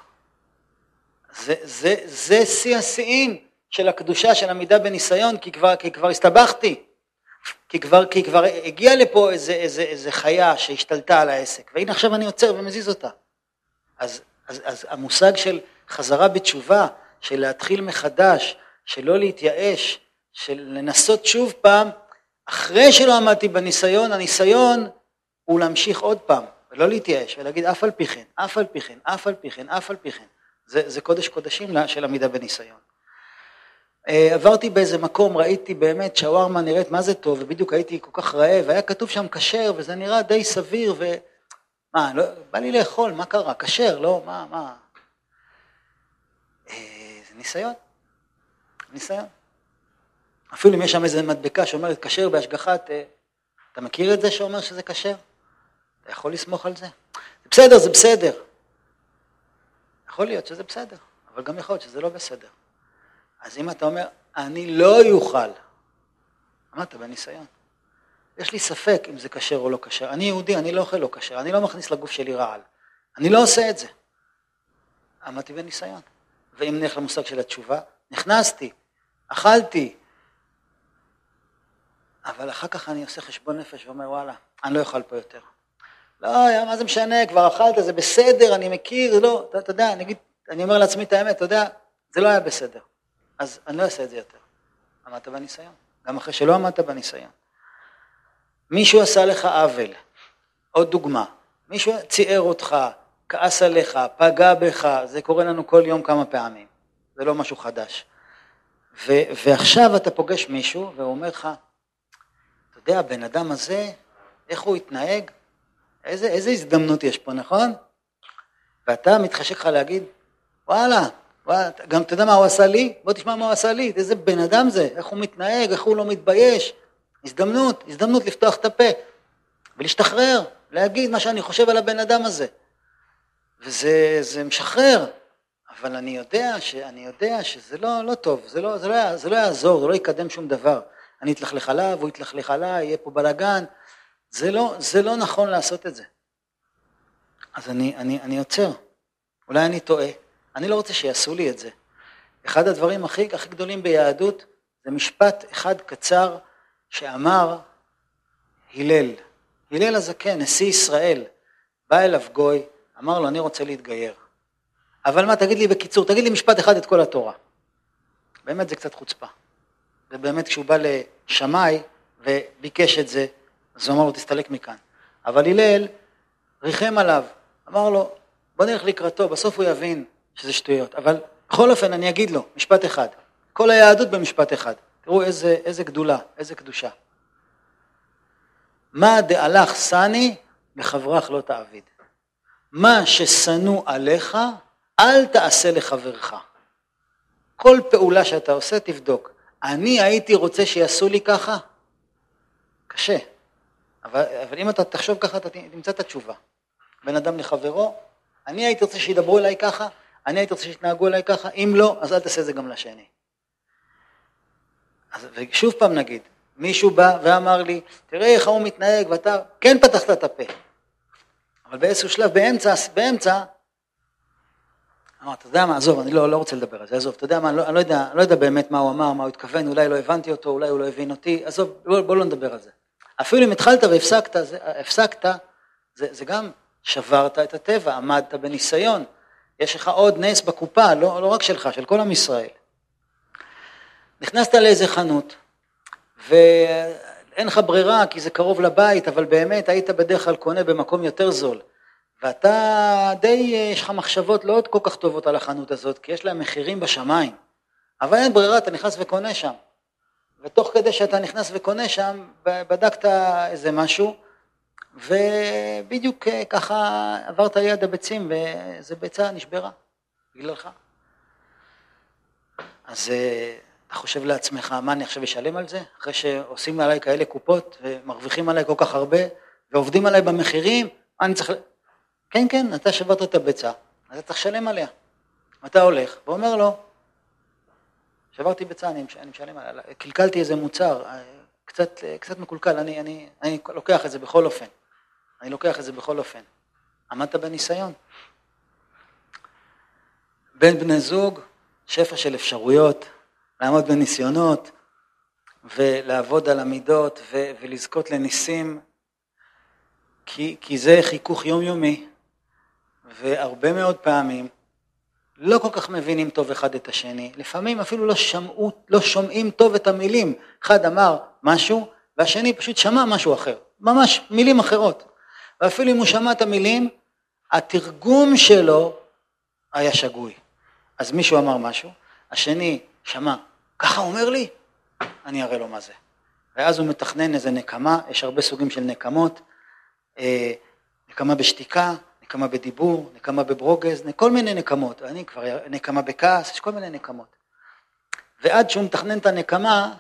Speaker 1: זה, זה, זה שיא השיאים של הקדושה של עמידה בניסיון, כי כבר, כי כבר הסתבכתי. כי כבר, כי כבר הגיע לפה איזה, איזה, איזה חיה שהשתלטה על העסק, והנה עכשיו אני עוצר ומזיז אותה. אז, אז, אז המושג של חזרה בתשובה, של להתחיל מחדש, של לא להתייאש, של לנסות שוב פעם, אחרי שלא עמדתי בניסיון, הניסיון הוא להמשיך עוד פעם, ולא להתייאש, ולהגיד אף על פי כן, אף על פי כן, אף על פי כן, אף על פי כן. זה, זה קודש קודשים של עמידה בניסיון. אה, עברתי באיזה מקום, ראיתי באמת שווארמה נראית מה זה טוב, ובדיוק הייתי כל כך רעב, היה כתוב שם כשר, וזה נראה די סביר, ו... מה, לא, בא לי לאכול, מה קרה? כשר, לא, מה, מה? אה, זה ניסיון, ניסיון. אפילו אם יש שם איזה מדבקה שאומרת כשר בהשגחת, אה, אתה מכיר את זה שאומר שזה כשר? אתה יכול לסמוך על זה? זה בסדר, זה בסדר. יכול להיות שזה בסדר, אבל גם יכול להיות שזה לא בסדר. אז אם אתה אומר, אני לא יוכל, אמרת בניסיון. יש לי ספק אם זה כשר או לא כשר. אני יהודי, אני לא אוכל לא כשר, אני לא מכניס לגוף שלי רעל. אני לא עושה את זה. עמדתי בניסיון. ואם נלך למושג של התשובה, נכנסתי, אכלתי, אבל אחר כך אני עושה חשבון נפש ואומר, וואלה, אני לא אוכל פה יותר. לא, מה זה משנה, כבר אכלת, זה בסדר, אני מכיר, לא, אתה, אתה יודע, אני, אגיד, אני אומר לעצמי את האמת, אתה יודע, זה לא היה בסדר. אז אני לא אעשה את זה יותר. עמדת בניסיון, גם אחרי שלא עמדת בניסיון. מישהו עשה לך עוול, עוד דוגמה, מישהו ציער אותך, כעס עליך, פגע בך, זה קורה לנו כל יום כמה פעמים, זה לא משהו חדש. ו- ועכשיו אתה פוגש מישהו והוא אומר לך, אתה יודע, הבן אדם הזה, איך הוא התנהג? איזה, איזה הזדמנות יש פה, נכון? ואתה מתחשק לך להגיד, וואלה, גם אתה יודע מה הוא עשה לי? בוא תשמע מה הוא עשה לי, איזה בן אדם זה, איך הוא מתנהג, איך הוא לא מתבייש. הזדמנות, הזדמנות לפתוח את הפה ולהשתחרר, להגיד מה שאני חושב על הבן אדם הזה. וזה משחרר, אבל אני יודע, ש, אני יודע שזה לא, לא טוב, זה לא, זה, לא, זה לא יעזור, זה לא יקדם שום דבר. אני אתלכלך עליו, הוא יתלכלך עליי, יהיה פה בלאגן. זה לא, זה לא נכון לעשות את זה. אז אני, אני, אני עוצר, אולי אני טועה, אני לא רוצה שיעשו לי את זה. אחד הדברים הכי, הכי גדולים ביהדות זה משפט אחד קצר שאמר הלל, הלל הזקן, נשיא ישראל, בא אליו גוי, אמר לו, אני רוצה להתגייר. אבל מה, תגיד לי בקיצור, תגיד לי משפט אחד את כל התורה. באמת זה קצת חוצפה. ובאמת כשהוא בא לשמאי וביקש את זה, אז הוא אמר לו, תסתלק מכאן. אבל הלל ריחם עליו, אמר לו, בוא נלך לקראתו, בסוף הוא יבין שזה שטויות. אבל בכל אופן, אני אגיד לו, משפט אחד. כל היהדות במשפט אחד. תראו איזה, איזה גדולה, איזה קדושה. מה דהלך שני לחברך לא תעביד. מה ששנוא עליך, אל תעשה לחברך. כל פעולה שאתה עושה, תבדוק. אני הייתי רוצה שיעשו לי ככה? קשה. אבל, אבל אם אתה תחשוב ככה, אתה תמצא את התשובה. בין אדם לחברו, אני הייתי רוצה שידברו אליי ככה, אני הייתי רוצה שיתנהגו אליי ככה, אם לא, אז אל תעשה את זה גם לשני. אז ושוב פעם נגיד, מישהו בא ואמר לי, תראה איך ההוא מתנהג, ואתה כן פתחת את הפה. אבל באיזשהו שלב, באמצע, באמצע, אמר, אתה יודע מה, עזוב, אני לא, לא רוצה לדבר על זה, עזוב, אתה יודע מה, אני לא, אני לא, יודע, אני לא יודע באמת מה הוא אמר, מה הוא התכוון, אולי לא הבנתי אותו, אולי הוא לא הבין אותי, עזוב, בוא, בוא לא נדבר על זה. אפילו אם התחלת והפסקת, זה, הפסקת, זה, זה גם שברת את הטבע, עמדת בניסיון, יש לך עוד נס בקופה, לא, לא רק שלך, של כל עם ישראל. נכנסת לאיזה חנות, ואין לך ברירה כי זה קרוב לבית, אבל באמת היית בדרך כלל קונה במקום יותר זול. ואתה די, יש לך מחשבות לא כל כך טובות על החנות הזאת, כי יש להם מחירים בשמיים. אבל אין ברירה, אתה נכנס וקונה שם. ותוך כדי שאתה נכנס וקונה שם, בדקת איזה משהו, ובדיוק אה, ככה עברת ליד הביצים, ואיזה ביצה נשברה בגללך. אז אה, אתה חושב לעצמך, מה אני עכשיו אשלם על זה? אחרי שעושים עליי כאלה קופות ומרוויחים עליי כל כך הרבה ועובדים עליי במחירים, אני צריך... כן, כן, אתה שברת את הביצה, אז אתה לשלם עליה. אתה הולך ואומר לו, שברתי ביצה, אני, אני משלם עליה, קלקלתי איזה מוצר, קצת, קצת מקולקל, אני, אני, אני לוקח את זה בכל אופן. אני לוקח את זה בכל אופן. עמדת בניסיון. בין בני זוג, שפע של אפשרויות, לעמוד בניסיונות ולעבוד על המידות ו- ולזכות לניסים, כי, כי זה חיכוך יומיומי, והרבה מאוד פעמים לא כל כך מבינים טוב אחד את השני, לפעמים אפילו לא, שמעו, לא שומעים טוב את המילים, אחד אמר משהו והשני פשוט שמע משהו אחר, ממש מילים אחרות, ואפילו אם הוא שמע את המילים, התרגום שלו היה שגוי. אז מישהו אמר משהו, השני שמע ככה אומר לי, אני אראה לו מה זה. ואז הוא מתכנן איזה נקמה, יש הרבה סוגים של נקמות, אה, נקמה בשתיקה, נקמה בדיבור, נקמה בברוגז, כל מיני נקמות, אני כבר, נקמה בכעס, יש כל מיני נקמות. ועד שהוא מתכנן את הנקמה,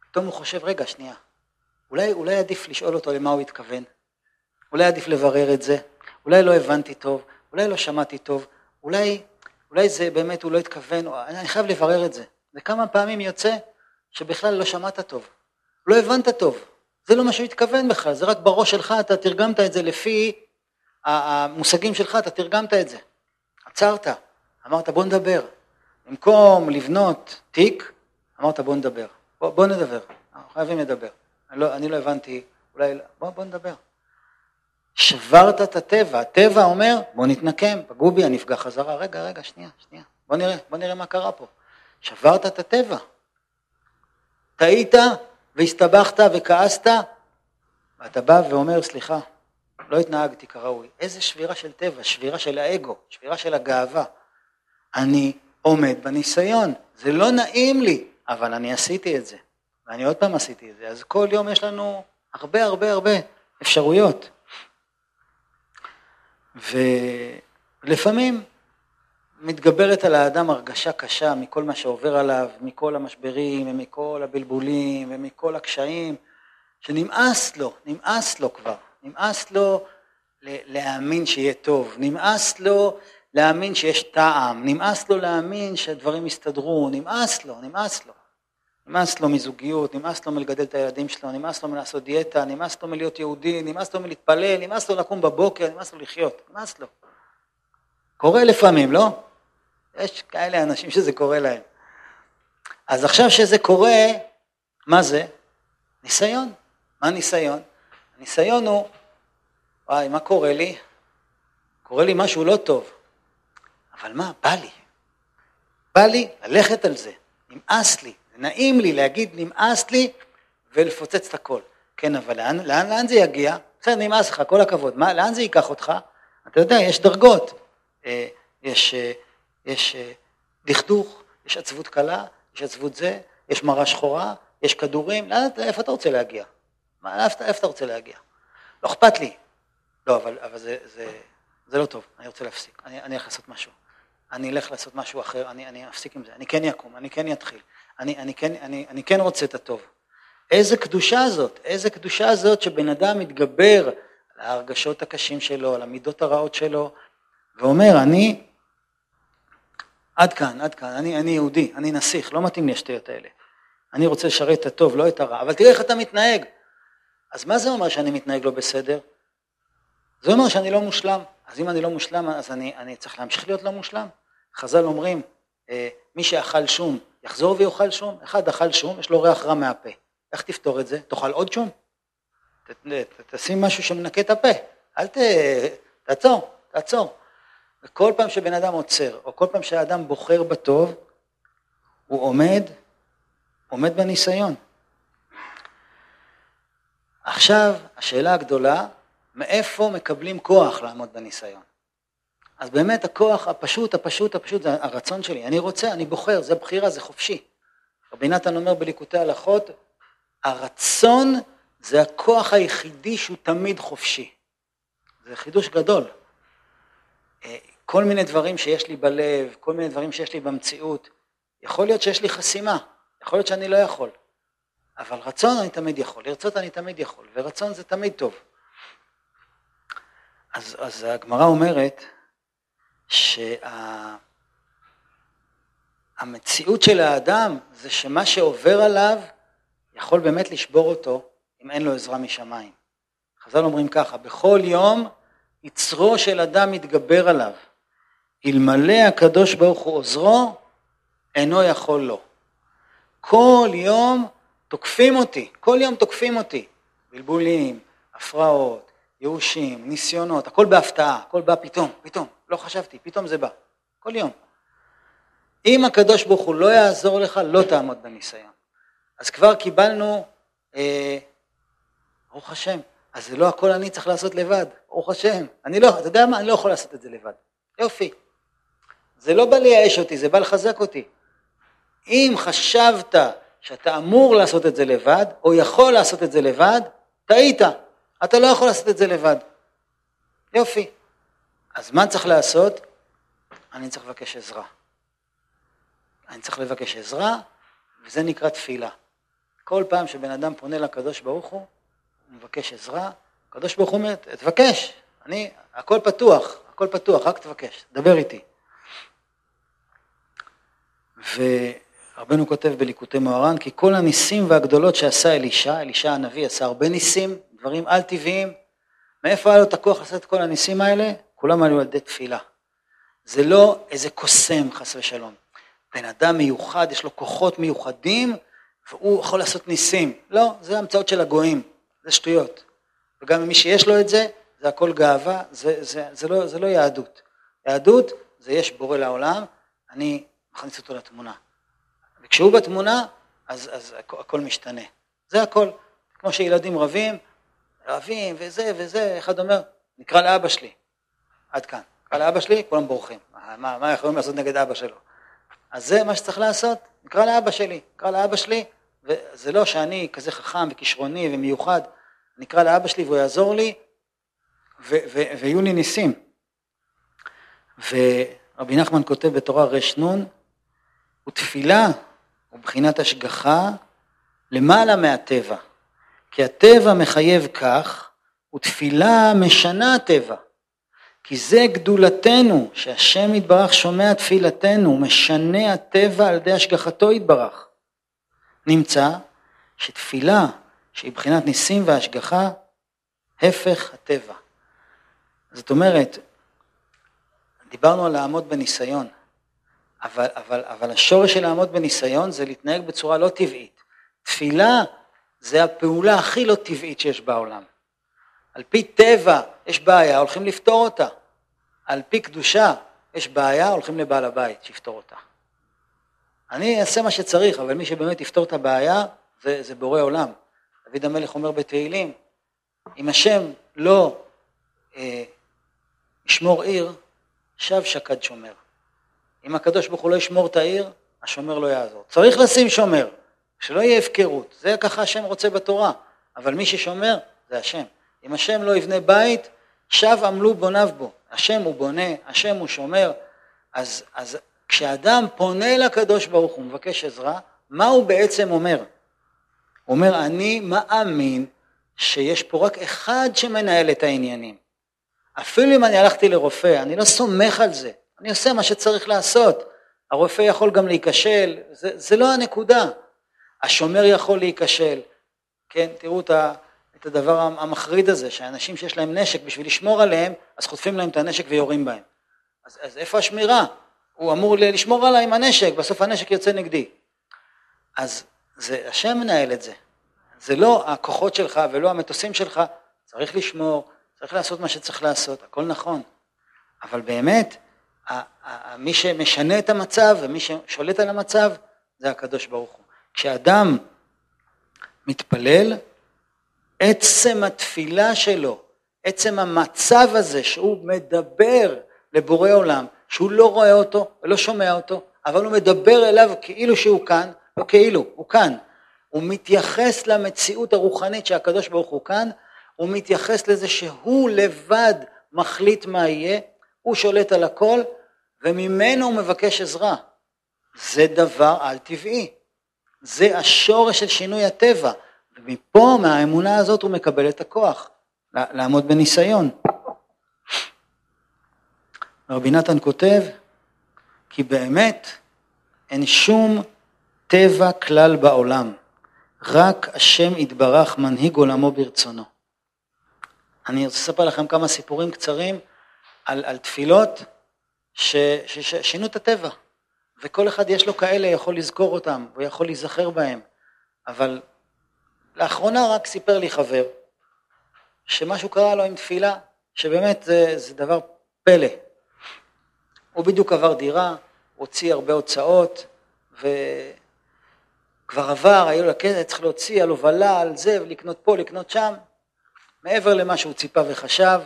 Speaker 1: פתאום הוא חושב, רגע, שנייה, אולי, אולי עדיף לשאול אותו למה הוא התכוון, אולי עדיף לברר את זה, אולי לא הבנתי טוב, אולי לא שמעתי טוב, אולי, אולי זה באמת הוא לא התכוון, אני חייב לברר את זה. וכמה פעמים יוצא שבכלל לא שמעת טוב, לא הבנת טוב, זה לא מה שהוא התכוון בכלל, זה רק בראש שלך, אתה תרגמת את זה לפי המושגים שלך, אתה תרגמת את זה. עצרת, אמרת בוא נדבר. במקום לבנות תיק, אמרת בוא נדבר. בוא, בוא נדבר, אנחנו חייבים לדבר. אני לא, אני לא הבנתי, אולי, בוא, בוא נדבר. שברת את הטבע, הטבע אומר בוא נתנקם, פגעו בי, אני אפגע חזרה, רגע, רגע, שנייה, שנייה, בוא נראה, בוא נראה מה קרה פה. שברת את הטבע. טעית והסתבכת וכעסת, ואתה בא ואומר, סליחה, לא התנהגתי כראוי. איזה שבירה של טבע, שבירה של האגו, שבירה של הגאווה. אני עומד בניסיון, זה לא נעים לי, אבל אני עשיתי את זה, ואני עוד פעם עשיתי את זה, אז כל יום יש לנו הרבה הרבה הרבה אפשרויות. ולפעמים מתגברת על האדם הרגשה קשה מכל מה שעובר עליו, מכל המשברים ומכל הבלבולים ומכל הקשיים, שנמאס לו, נמאס לו כבר, נמאס לו להאמין שיהיה טוב, נמאס לו להאמין שיש טעם, נמאס לו להאמין שהדברים יסתדרו, נמאס לו, נמאס לו. נמאס לו מזוגיות, נמאס לו מלגדל את הילדים שלו, נמאס לו מלעשות דיאטה, נמאס לו מלהיות יהודי, נמאס לו מלהתפלל, נמאס לו לקום בבוקר, נמאס לו לחיות, נמאס לו. קורה לפעמים, לא? יש כאלה אנשים שזה קורה להם. אז עכשיו שזה קורה, מה זה? ניסיון. מה ניסיון? הניסיון הוא, וואי, מה קורה לי? קורה לי משהו לא טוב. אבל מה, בא לי. בא לי ללכת על זה, נמאס לי, נעים לי להגיד נמאס לי ולפוצץ את הכל. כן, אבל לאן, לאן, לאן זה יגיע? בסדר, נמאס לך, כל הכבוד. מה, לאן זה ייקח אותך? אתה יודע, יש דרגות. אה, יש, אה, יש אה, דכדוך, יש עצבות קלה, יש עצבות זה, יש מרה שחורה, יש כדורים, לאן, איפה אתה רוצה להגיע? מה, איפה, איפה אתה רוצה להגיע? לא אכפת לי. לא, אבל, אבל זה, זה, זה לא טוב, אני רוצה להפסיק, אני, אני הולך לעשות משהו. אני אלך לעשות משהו אחר, אני, אני אפסיק עם זה, אני כן יקום, אני כן אתחיל, אני, אני, כן, אני, אני כן רוצה את הטוב. איזה קדושה זאת, איזה קדושה זאת שבן אדם מתגבר על ההרגשות הקשים שלו, על המידות הרעות שלו, ואומר, אני, עד כאן, עד כאן, אני, אני יהודי, אני נסיך, לא מתאים לי השטויות האלה. אני רוצה לשרת את הטוב, לא את הרע, אבל תראה איך אתה מתנהג. אז מה זה אומר שאני מתנהג לא בסדר? זה אומר שאני לא מושלם. אז אם אני לא מושלם, אז אני, אני צריך להמשיך להיות לא מושלם. חז"ל אומרים, אה, מי שאכל שום, יחזור ויאכל שום. אחד אכל שום, יש לו ריח רע מהפה. איך תפתור את זה? תאכל עוד שום? ת, ת, תשים משהו שמנקה את הפה. אל ת... תעצור, תעצור. וכל פעם שבן אדם עוצר, או כל פעם שהאדם בוחר בטוב, הוא עומד, עומד בניסיון. עכשיו, השאלה הגדולה, מאיפה מקבלים כוח לעמוד בניסיון? אז באמת הכוח הפשוט, הפשוט, הפשוט, זה הרצון שלי. אני רוצה, אני בוחר, זה בחירה, זה חופשי. רבי נתן אומר בליקוטי הלכות, הרצון זה הכוח היחידי שהוא תמיד חופשי. זה חידוש גדול. כל מיני דברים שיש לי בלב, כל מיני דברים שיש לי במציאות, יכול להיות שיש לי חסימה, יכול להיות שאני לא יכול. אבל רצון אני תמיד יכול, לרצות אני תמיד יכול, ורצון זה תמיד טוב. אז, אז הגמרא אומרת שהמציאות שה, של האדם זה שמה שעובר עליו יכול באמת לשבור אותו אם אין לו עזרה משמיים. חז"ל אומרים ככה, בכל יום יצרו של אדם מתגבר עליו, אלמלא הקדוש ברוך הוא עוזרו, אינו יכול לו. כל יום תוקפים אותי, כל יום תוקפים אותי. בלבולים, הפרעות, ייאושים, ניסיונות, הכל בהפתעה, הכל בא פתאום, פתאום, לא חשבתי, פתאום זה בא, כל יום. אם הקדוש ברוך הוא לא יעזור לך, לא תעמוד בניסיון. אז כבר קיבלנו, אה, ברוך השם, אז זה לא הכל אני צריך לעשות לבד, ברוך השם. אני לא, אתה יודע מה, אני לא יכול לעשות את זה לבד. יופי. זה לא בא לייאש אותי, זה בא לחזק אותי. אם חשבת שאתה אמור לעשות את זה לבד, או יכול לעשות את זה לבד, טעית. אתה לא יכול לעשות את זה לבד. יופי. אז מה צריך לעשות? אני צריך לבקש עזרה. אני צריך לבקש עזרה, וזה נקרא תפילה. כל פעם שבן אדם פונה לקדוש ברוך הוא, הוא מבקש עזרה, הקדוש ברוך הוא אומר, תבקש, אני, הכל פתוח, הכל פתוח, רק תבקש, דבר איתי. ורבנו כותב בליקוטי מוהר"ן, כי כל הניסים והגדולות שעשה אלישע, אלישע הנביא עשה הרבה ניסים, דברים על טבעיים, מאיפה היה לו את הכוח לעשות את כל הניסים האלה? כולם עלו על ידי תפילה. זה לא איזה קוסם חס ושלום. בן אדם מיוחד, יש לו כוחות מיוחדים, והוא יכול לעשות ניסים. לא, זה המצאות של הגויים, זה שטויות. וגם מי שיש לו את זה, זה הכל גאווה, זה, זה, זה, לא, זה לא יהדות. יהדות זה יש בורא לעולם, אני מכניס אותו לתמונה. וכשהוא בתמונה, אז, אז הכל, הכל משתנה. זה הכל. כמו שילדים רבים, רבים וזה וזה, אחד אומר, נקרא לאבא שלי, עד כאן. נקרא לאבא שלי, כולם בורחים. מה, מה יכולים לעשות נגד אבא שלו? אז זה מה שצריך לעשות, נקרא לאבא שלי, נקרא לאבא שלי, וזה לא שאני כזה חכם וכישרוני ומיוחד, נקרא לאבא שלי והוא יעזור לי, ויהיו לי ניסים. ורבי נחמן כותב בתורה רנ, ותפילה הוא בחינת השגחה למעלה מהטבע, כי הטבע מחייב כך, ותפילה משנה הטבע. כי זה גדולתנו, שהשם יתברך שומע תפילתנו, משנה הטבע על ידי השגחתו יתברך. נמצא שתפילה שהיא בחינת ניסים והשגחה, הפך הטבע. זאת אומרת, דיברנו על לעמוד בניסיון, אבל, אבל, אבל השורש של לעמוד בניסיון זה להתנהג בצורה לא טבעית. תפילה זה הפעולה הכי לא טבעית שיש בעולם. על פי טבע יש בעיה, הולכים לפתור אותה. על פי קדושה יש בעיה, הולכים לבעל הבית, שיפתור אותה. אני אעשה מה שצריך, אבל מי שבאמת יפתור את הבעיה, זה, זה בורא עולם. דוד המלך אומר בתהילים, אם השם לא אה, ישמור עיר, שב שקד שומר. אם הקדוש ברוך הוא לא ישמור את העיר, השומר לא יעזור. צריך לשים שומר, שלא יהיה הפקרות, זה ככה השם רוצה בתורה, אבל מי ששומר זה השם. אם השם לא יבנה בית, שב עמלו בוניו בו. השם הוא בונה, השם הוא שומר, אז, אז כשאדם פונה לקדוש ברוך הוא, מבקש עזרה, מה הוא בעצם אומר? הוא אומר, אני מאמין שיש פה רק אחד שמנהל את העניינים. אפילו אם אני הלכתי לרופא, אני לא סומך על זה, אני עושה מה שצריך לעשות. הרופא יכול גם להיכשל, זה, זה לא הנקודה. השומר יכול להיכשל, כן, תראו את, ה, את הדבר המחריד הזה, שאנשים שיש להם נשק בשביל לשמור עליהם, אז חוטפים להם את הנשק ויורים בהם. אז, אז איפה השמירה? הוא אמור לשמור עליי עם הנשק, בסוף הנשק יוצא נגדי. אז זה, השם מנהל את זה. זה לא הכוחות שלך ולא המטוסים שלך, צריך לשמור, צריך לעשות מה שצריך לעשות, הכל נכון. אבל באמת, מי שמשנה את המצב ומי ששולט על המצב זה הקדוש ברוך הוא. כשאדם מתפלל, עצם התפילה שלו, עצם המצב הזה שהוא מדבר לבורא עולם, שהוא לא רואה אותו ולא שומע אותו, אבל הוא מדבר אליו כאילו שהוא כאן, לא כאילו, הוא כאן. הוא מתייחס למציאות הרוחנית שהקדוש ברוך הוא כאן, הוא מתייחס לזה שהוא לבד מחליט מה יהיה, הוא שולט על הכל, וממנו הוא מבקש עזרה. זה דבר על טבעי. זה השורש של שינוי הטבע, ומפה, מהאמונה הזאת, הוא מקבל את הכוח לעמוד בניסיון. רבי נתן כותב, כי באמת אין שום טבע כלל בעולם, רק השם יתברך מנהיג עולמו ברצונו. אני רוצה לספר לכם כמה סיפורים קצרים על, על תפילות ששינו את הטבע, וכל אחד יש לו כאלה, יכול לזכור אותם, הוא יכול להיזכר בהם, אבל לאחרונה רק סיפר לי חבר, שמשהו קרה לו עם תפילה, שבאמת זה, זה דבר פלא. הוא בדיוק עבר דירה, הוציא הרבה הוצאות, וכבר עבר, היה לו כסף, צריך להוציא, היה לו ול"ל, זה, ולקנות פה, לקנות שם, מעבר למה שהוא ציפה וחשב,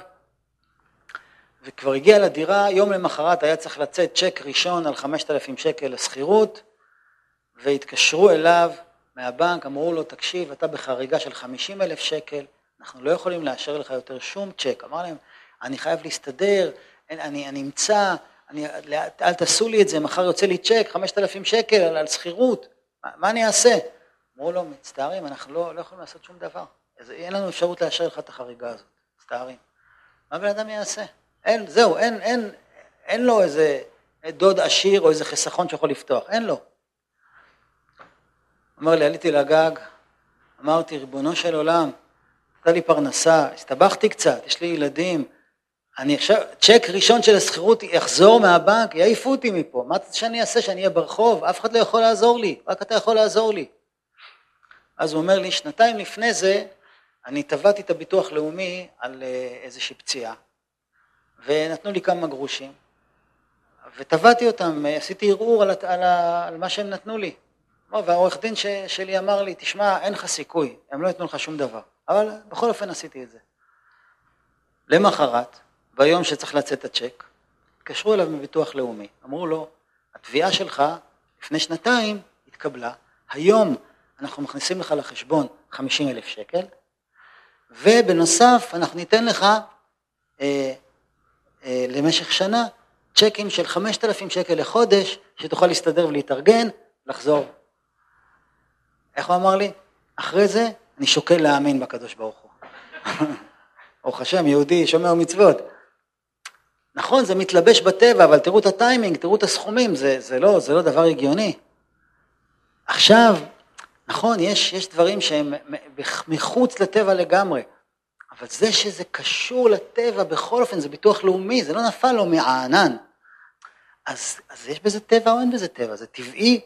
Speaker 1: וכבר הגיע לדירה, יום למחרת היה צריך לצאת צ'ק ראשון על 5,000 שקל לשכירות, והתקשרו אליו מהבנק, אמרו לו, תקשיב, אתה בחריגה של 50,000 שקל, אנחנו לא יכולים לאשר לך יותר שום צ'ק. אמר להם, אני חייב להסתדר, אני, אני אמצא, אני, אל תעשו לי את זה, מחר יוצא לי צ'ק, 5,000 שקל על, על שכירות, מה, מה אני אעשה? אמרו לו, מצטערים, אנחנו לא, לא יכולים לעשות שום דבר. אז אין לנו אפשרות לאשר לך את החריגה הזאת, מצטערים. מה בן אדם יעשה? אין, זהו, אין, אין, אין לו איזה דוד עשיר או איזה חיסכון שיכול לפתוח, אין לו. אמר לי, עליתי לגג, אמרתי, ריבונו של עולם, נתן לי פרנסה, הסתבכתי קצת, יש לי ילדים, אני עכשיו, צ'ק ראשון של השכירות יחזור מהבנק, יעיפו אותי מפה, מה אתה שאני אעשה, שאני אהיה ברחוב? אף אחד לא יכול לעזור לי, רק אתה יכול לעזור לי. אז הוא אומר לי, שנתיים לפני זה, אני תבעתי את הביטוח לאומי על אה, איזושהי פציעה, ונתנו לי כמה גרושים, ותבעתי אותם, עשיתי ערעור על, על, על מה שהם נתנו לי. והעורך דין ש, שלי אמר לי, תשמע, אין לך סיכוי, הם לא ייתנו לך שום דבר. אבל בכל אופן עשיתי את זה. למחרת, ביום שצריך לצאת הצ'ק, התקשרו אליו מביטוח לאומי, אמרו לו, התביעה שלך לפני שנתיים התקבלה, היום אנחנו מכניסים לך לחשבון 50 אלף שקל, ובנוסף אנחנו ניתן לך אה, למשך שנה צ'קים של 5,000 שקל לחודש, שתוכל להסתדר ולהתארגן, לחזור. איך הוא אמר לי? אחרי זה אני שוקל להאמין בקדוש ברוך הוא. <laughs> ברוך השם, יהודי שומר מצוות. נכון, זה מתלבש בטבע, אבל תראו את הטיימינג, תראו את הסכומים, זה, זה, לא, זה לא דבר הגיוני. עכשיו, נכון, יש, יש דברים שהם מחוץ לטבע לגמרי, אבל זה שזה קשור לטבע, בכל אופן, זה ביטוח לאומי, זה לא נפל לו מהענן. אז, אז יש בזה טבע או אין בזה טבע? זה טבעי,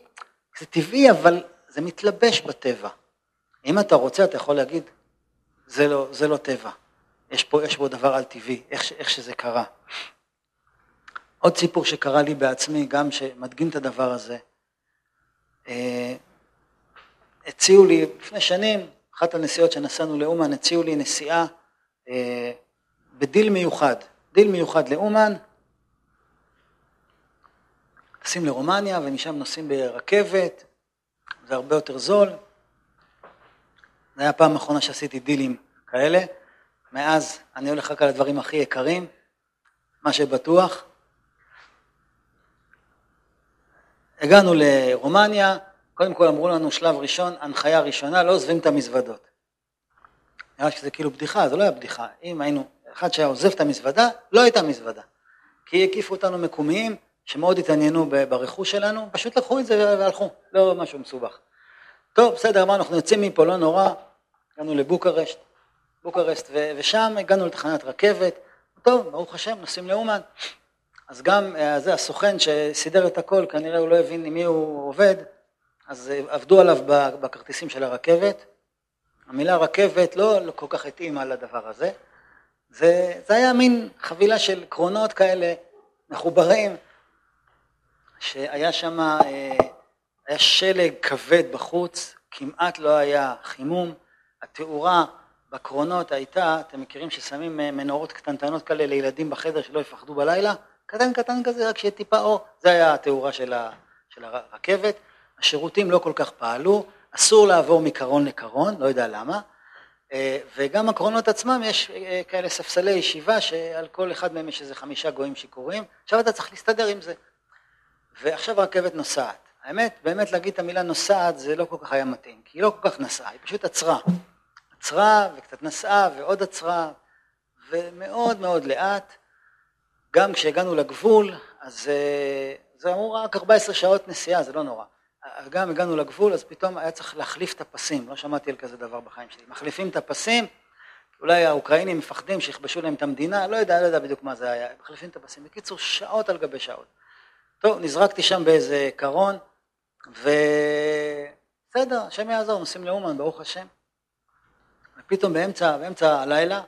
Speaker 1: זה טבעי, אבל זה מתלבש בטבע. אם אתה רוצה, אתה יכול להגיד, זה לא, זה לא טבע. יש פה, יש פה דבר על טבעי, איך, איך שזה קרה. עוד סיפור שקרה לי בעצמי, גם שמדגים את הדבר הזה. אה, הציעו לי, לפני שנים, אחת הנסיעות שנסענו לאומן, הציעו לי נסיעה בדיל מיוחד, דיל מיוחד לאומן, טסים לרומניה ומשם נוסעים ברכבת, זה הרבה יותר זול. זו הייתה הפעם האחרונה שעשיתי דילים כאלה, מאז אני הולך רק על הדברים הכי יקרים, מה שבטוח. הגענו לרומניה, קודם כל אמרו לנו שלב ראשון, הנחיה ראשונה, לא עוזבים את המזוודות. נראה שזה כאילו בדיחה, זה לא היה בדיחה. אם היינו, אחד שהיה עוזב את המזוודה, לא הייתה מזוודה. כי הקיפו אותנו מקומיים שמאוד התעניינו ברכוש שלנו, פשוט לקחו את זה והלכו, לא משהו מסובך. טוב, בסדר, אמרנו, אנחנו יוצאים מפה, לא נורא, הגענו לבוקרשט, בוקרשט, ושם הגענו לתחנת רכבת, טוב, ברוך השם, נוסעים לאומן. אז גם אה, זה הסוכן שסידר את הכל, כנראה הוא לא הבין עם מי הוא עובד, אז אה, עבדו עליו בכרטיסים של הרכבת. המילה רכבת לא, לא כל כך התאימה לדבר הזה. זה, זה היה מין חבילה של קרונות כאלה מחוברים, שהיה שם, אה, היה שלג כבד בחוץ, כמעט לא היה חימום, התאורה בקרונות הייתה, אתם מכירים ששמים מנורות קטנטנות כאלה לילדים בחדר שלא יפחדו בלילה? קטן קטן כזה, רק שיהיה טיפה אור, זה היה התאורה של, ה, של הרכבת. השירותים לא כל כך פעלו, אסור לעבור מקרון לקרון, לא יודע למה, אה, וגם הקרונות עצמם יש אה, כאלה ספסלי ישיבה שעל כל אחד מהם יש איזה חמישה גויים שיכורים, עכשיו אתה צריך להסתדר עם זה. ועכשיו הרכבת נוסעת. האמת, באמת להגיד את המילה נוסעת זה לא כל כך היה מתאים, כי היא לא כל כך נסעה, היא פשוט עצרה. עצרה וקצת נסעה ועוד עצרה, ומאוד מאוד לאט, גם כשהגענו לגבול, אז אה, זה אמור רק 14 שעות נסיעה, זה לא נורא. גם הגענו לגבול, אז פתאום היה צריך להחליף את הפסים, לא שמעתי על כזה דבר בחיים שלי. מחליפים את הפסים, אולי האוקראינים מפחדים שיכבשו להם את המדינה, לא יודע, לא יודע בדיוק מה זה היה, מחליפים את הפסים. בקיצור, שעות על גבי שעות. טוב, נזרקתי שם באיזה קרון, ובסדר, השם יעזור, נוסעים לאומן, ברוך השם. ופתאום באמצע, באמצע הלילה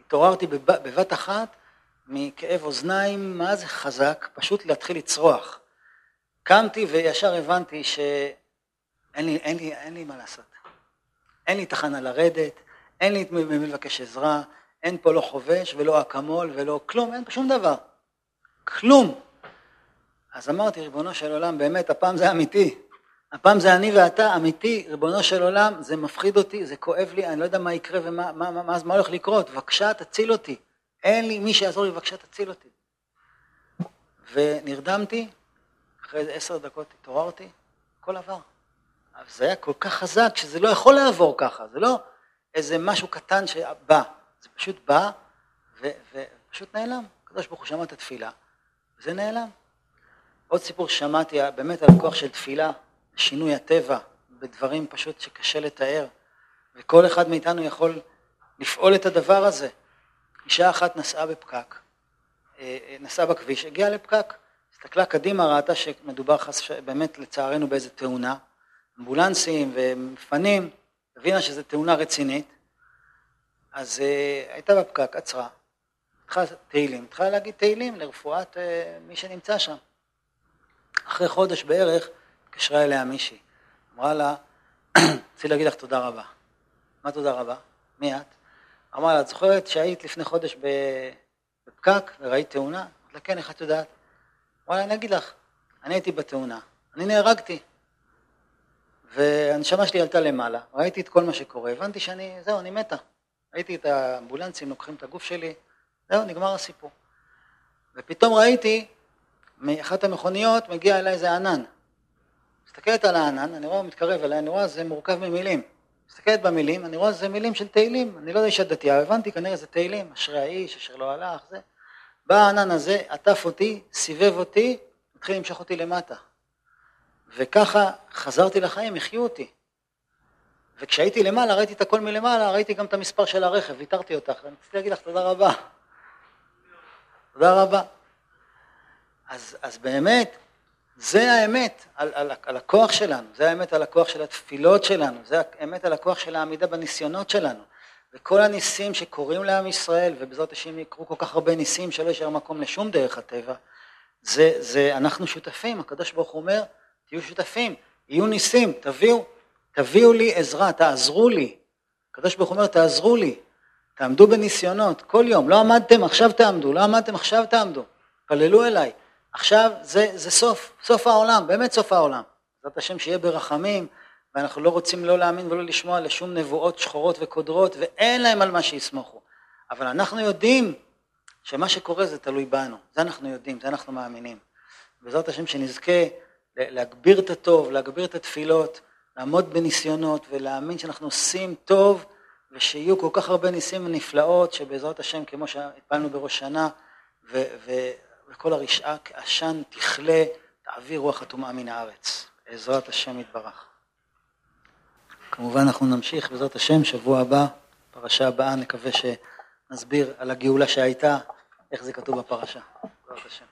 Speaker 1: התעוררתי בבת אחת מכאב אוזניים, מה זה חזק, פשוט להתחיל לצרוח. קמתי וישר הבנתי שאין לי, אין לי, אין לי מה לעשות. אין לי תחנה לרדת, אין לי ממי לבקש עזרה, אין פה לא חובש ולא אקמול ולא כלום, אין פה שום דבר. כלום. אז אמרתי, ריבונו של עולם, באמת, הפעם זה אמיתי. הפעם זה אני ואתה, אמיתי, ריבונו של עולם, זה מפחיד אותי, זה כואב לי, אני לא יודע מה יקרה ומה מה, מה, מה, מה הולך לקרות, בבקשה תציל אותי. אין לי מי שיעזור לי, בבקשה תציל אותי. ונרדמתי, אחרי איזה עשר דקות התעוררתי, הכל עבר. אבל זה היה כל כך חזק שזה לא יכול לעבור ככה, זה לא איזה משהו קטן שבא, זה פשוט בא ופשוט נעלם. הקדוש ברוך הוא שמע את התפילה, וזה נעלם. עוד סיפור ששמעתי באמת על הכוח של תפילה, שינוי הטבע, בדברים פשוט שקשה לתאר, וכל אחד מאיתנו יכול לפעול את הדבר הזה. אישה אחת נסעה בפקק, אה, אה, נסעה בכביש, הגיעה לפקק, הסתכלה קדימה, ראתה שמדובר חס, באמת לצערנו באיזה תאונה, אמבולנסים ומפנים, הבינה שזו תאונה רצינית, אז uh, הייתה בפקק, עצרה, התחלה תהילים, התחלה להגיד תהילים לרפואת uh, מי שנמצא שם. אחרי חודש בערך התקשרה אליה מישהי, אמרה לה, <clears throat> רציתי להגיד לך תודה רבה. מה תודה רבה? מי את? אמרה לה, את זוכרת שהיית לפני חודש בפקק וראית תאונה? אמרתי לה, כן, איך את יודעת? אמרה לה, אני אגיד לך, אני הייתי בתאונה, אני נהרגתי. והנשמה שלי עלתה למעלה, ראיתי את כל מה שקורה, הבנתי שאני, זהו, אני מתה. ראיתי את האמבולנסים לוקחים את הגוף שלי, זהו, נגמר הסיפור. ופתאום ראיתי, מאחת המכוניות מגיע אליי איזה ענן. מסתכלת על הענן, אני רואה מתקרב אליי, אני רואה זה מורכב ממילים. מסתכלת במילים, אני רואה שזה מילים של תהילים, אני לא יודע אישה דתייה, הבנתי כנראה זה תהילים, אשרי האיש אשר לא הלך, זה. בא הענן הזה, עטף אותי, סיבב אותי, התחיל למשוך אותי למטה. וככה חזרתי לחיים, החיו אותי. וכשהייתי למעלה, ראיתי את הכל מלמעלה, ראיתי גם את המספר של הרכב, ויתרתי אותך, ואני רציתי להגיד לך תודה רבה. תודה רבה. אז, אז באמת, זה האמת על, על, על הכוח שלנו, זה האמת על הכוח של התפילות שלנו, זה האמת על הכוח של העמידה בניסיונות שלנו. וכל הניסים שקורים לעם ישראל, ובעזרת השם יקרו כל כך הרבה ניסים שלא יישאר מקום לשום דרך הטבע, זה, זה, אנחנו שותפים, הקדוש ברוך הוא אומר, תהיו שותפים, יהיו ניסים, תביאו, תביאו לי עזרה, תעזרו לי. הקדוש ברוך הוא אומר, תעזרו לי, תעמדו בניסיונות, כל יום, לא עמדתם, עכשיו תעמדו, לא עמדתם, עכשיו תעמדו, פללו אליי. עכשיו זה, זה סוף, סוף העולם, באמת סוף העולם. בעזרת השם שיהיה ברחמים, ואנחנו לא רוצים לא להאמין ולא לשמוע לשום נבואות שחורות וקודרות, ואין להם על מה שיסמוכו. אבל אנחנו יודעים שמה שקורה זה תלוי בנו, זה אנחנו יודעים, זה אנחנו מאמינים. בעזרת השם שנזכה להגביר את הטוב, להגביר את התפילות, לעמוד בניסיונות ולהאמין שאנחנו עושים טוב ושיהיו כל כך הרבה ניסים ונפלאות שבעזרת השם כמו שהפלנו בראש שנה ו- ו- וכל הרשעה כעשן תכלה, תעביר רוח הטומאה מן הארץ. בעזרת השם יתברך. כמובן אנחנו נמשיך בעזרת השם, שבוע הבא, פרשה הבאה, נקווה שנסביר על הגאולה שהייתה, איך זה כתוב בפרשה. בעזרת השם.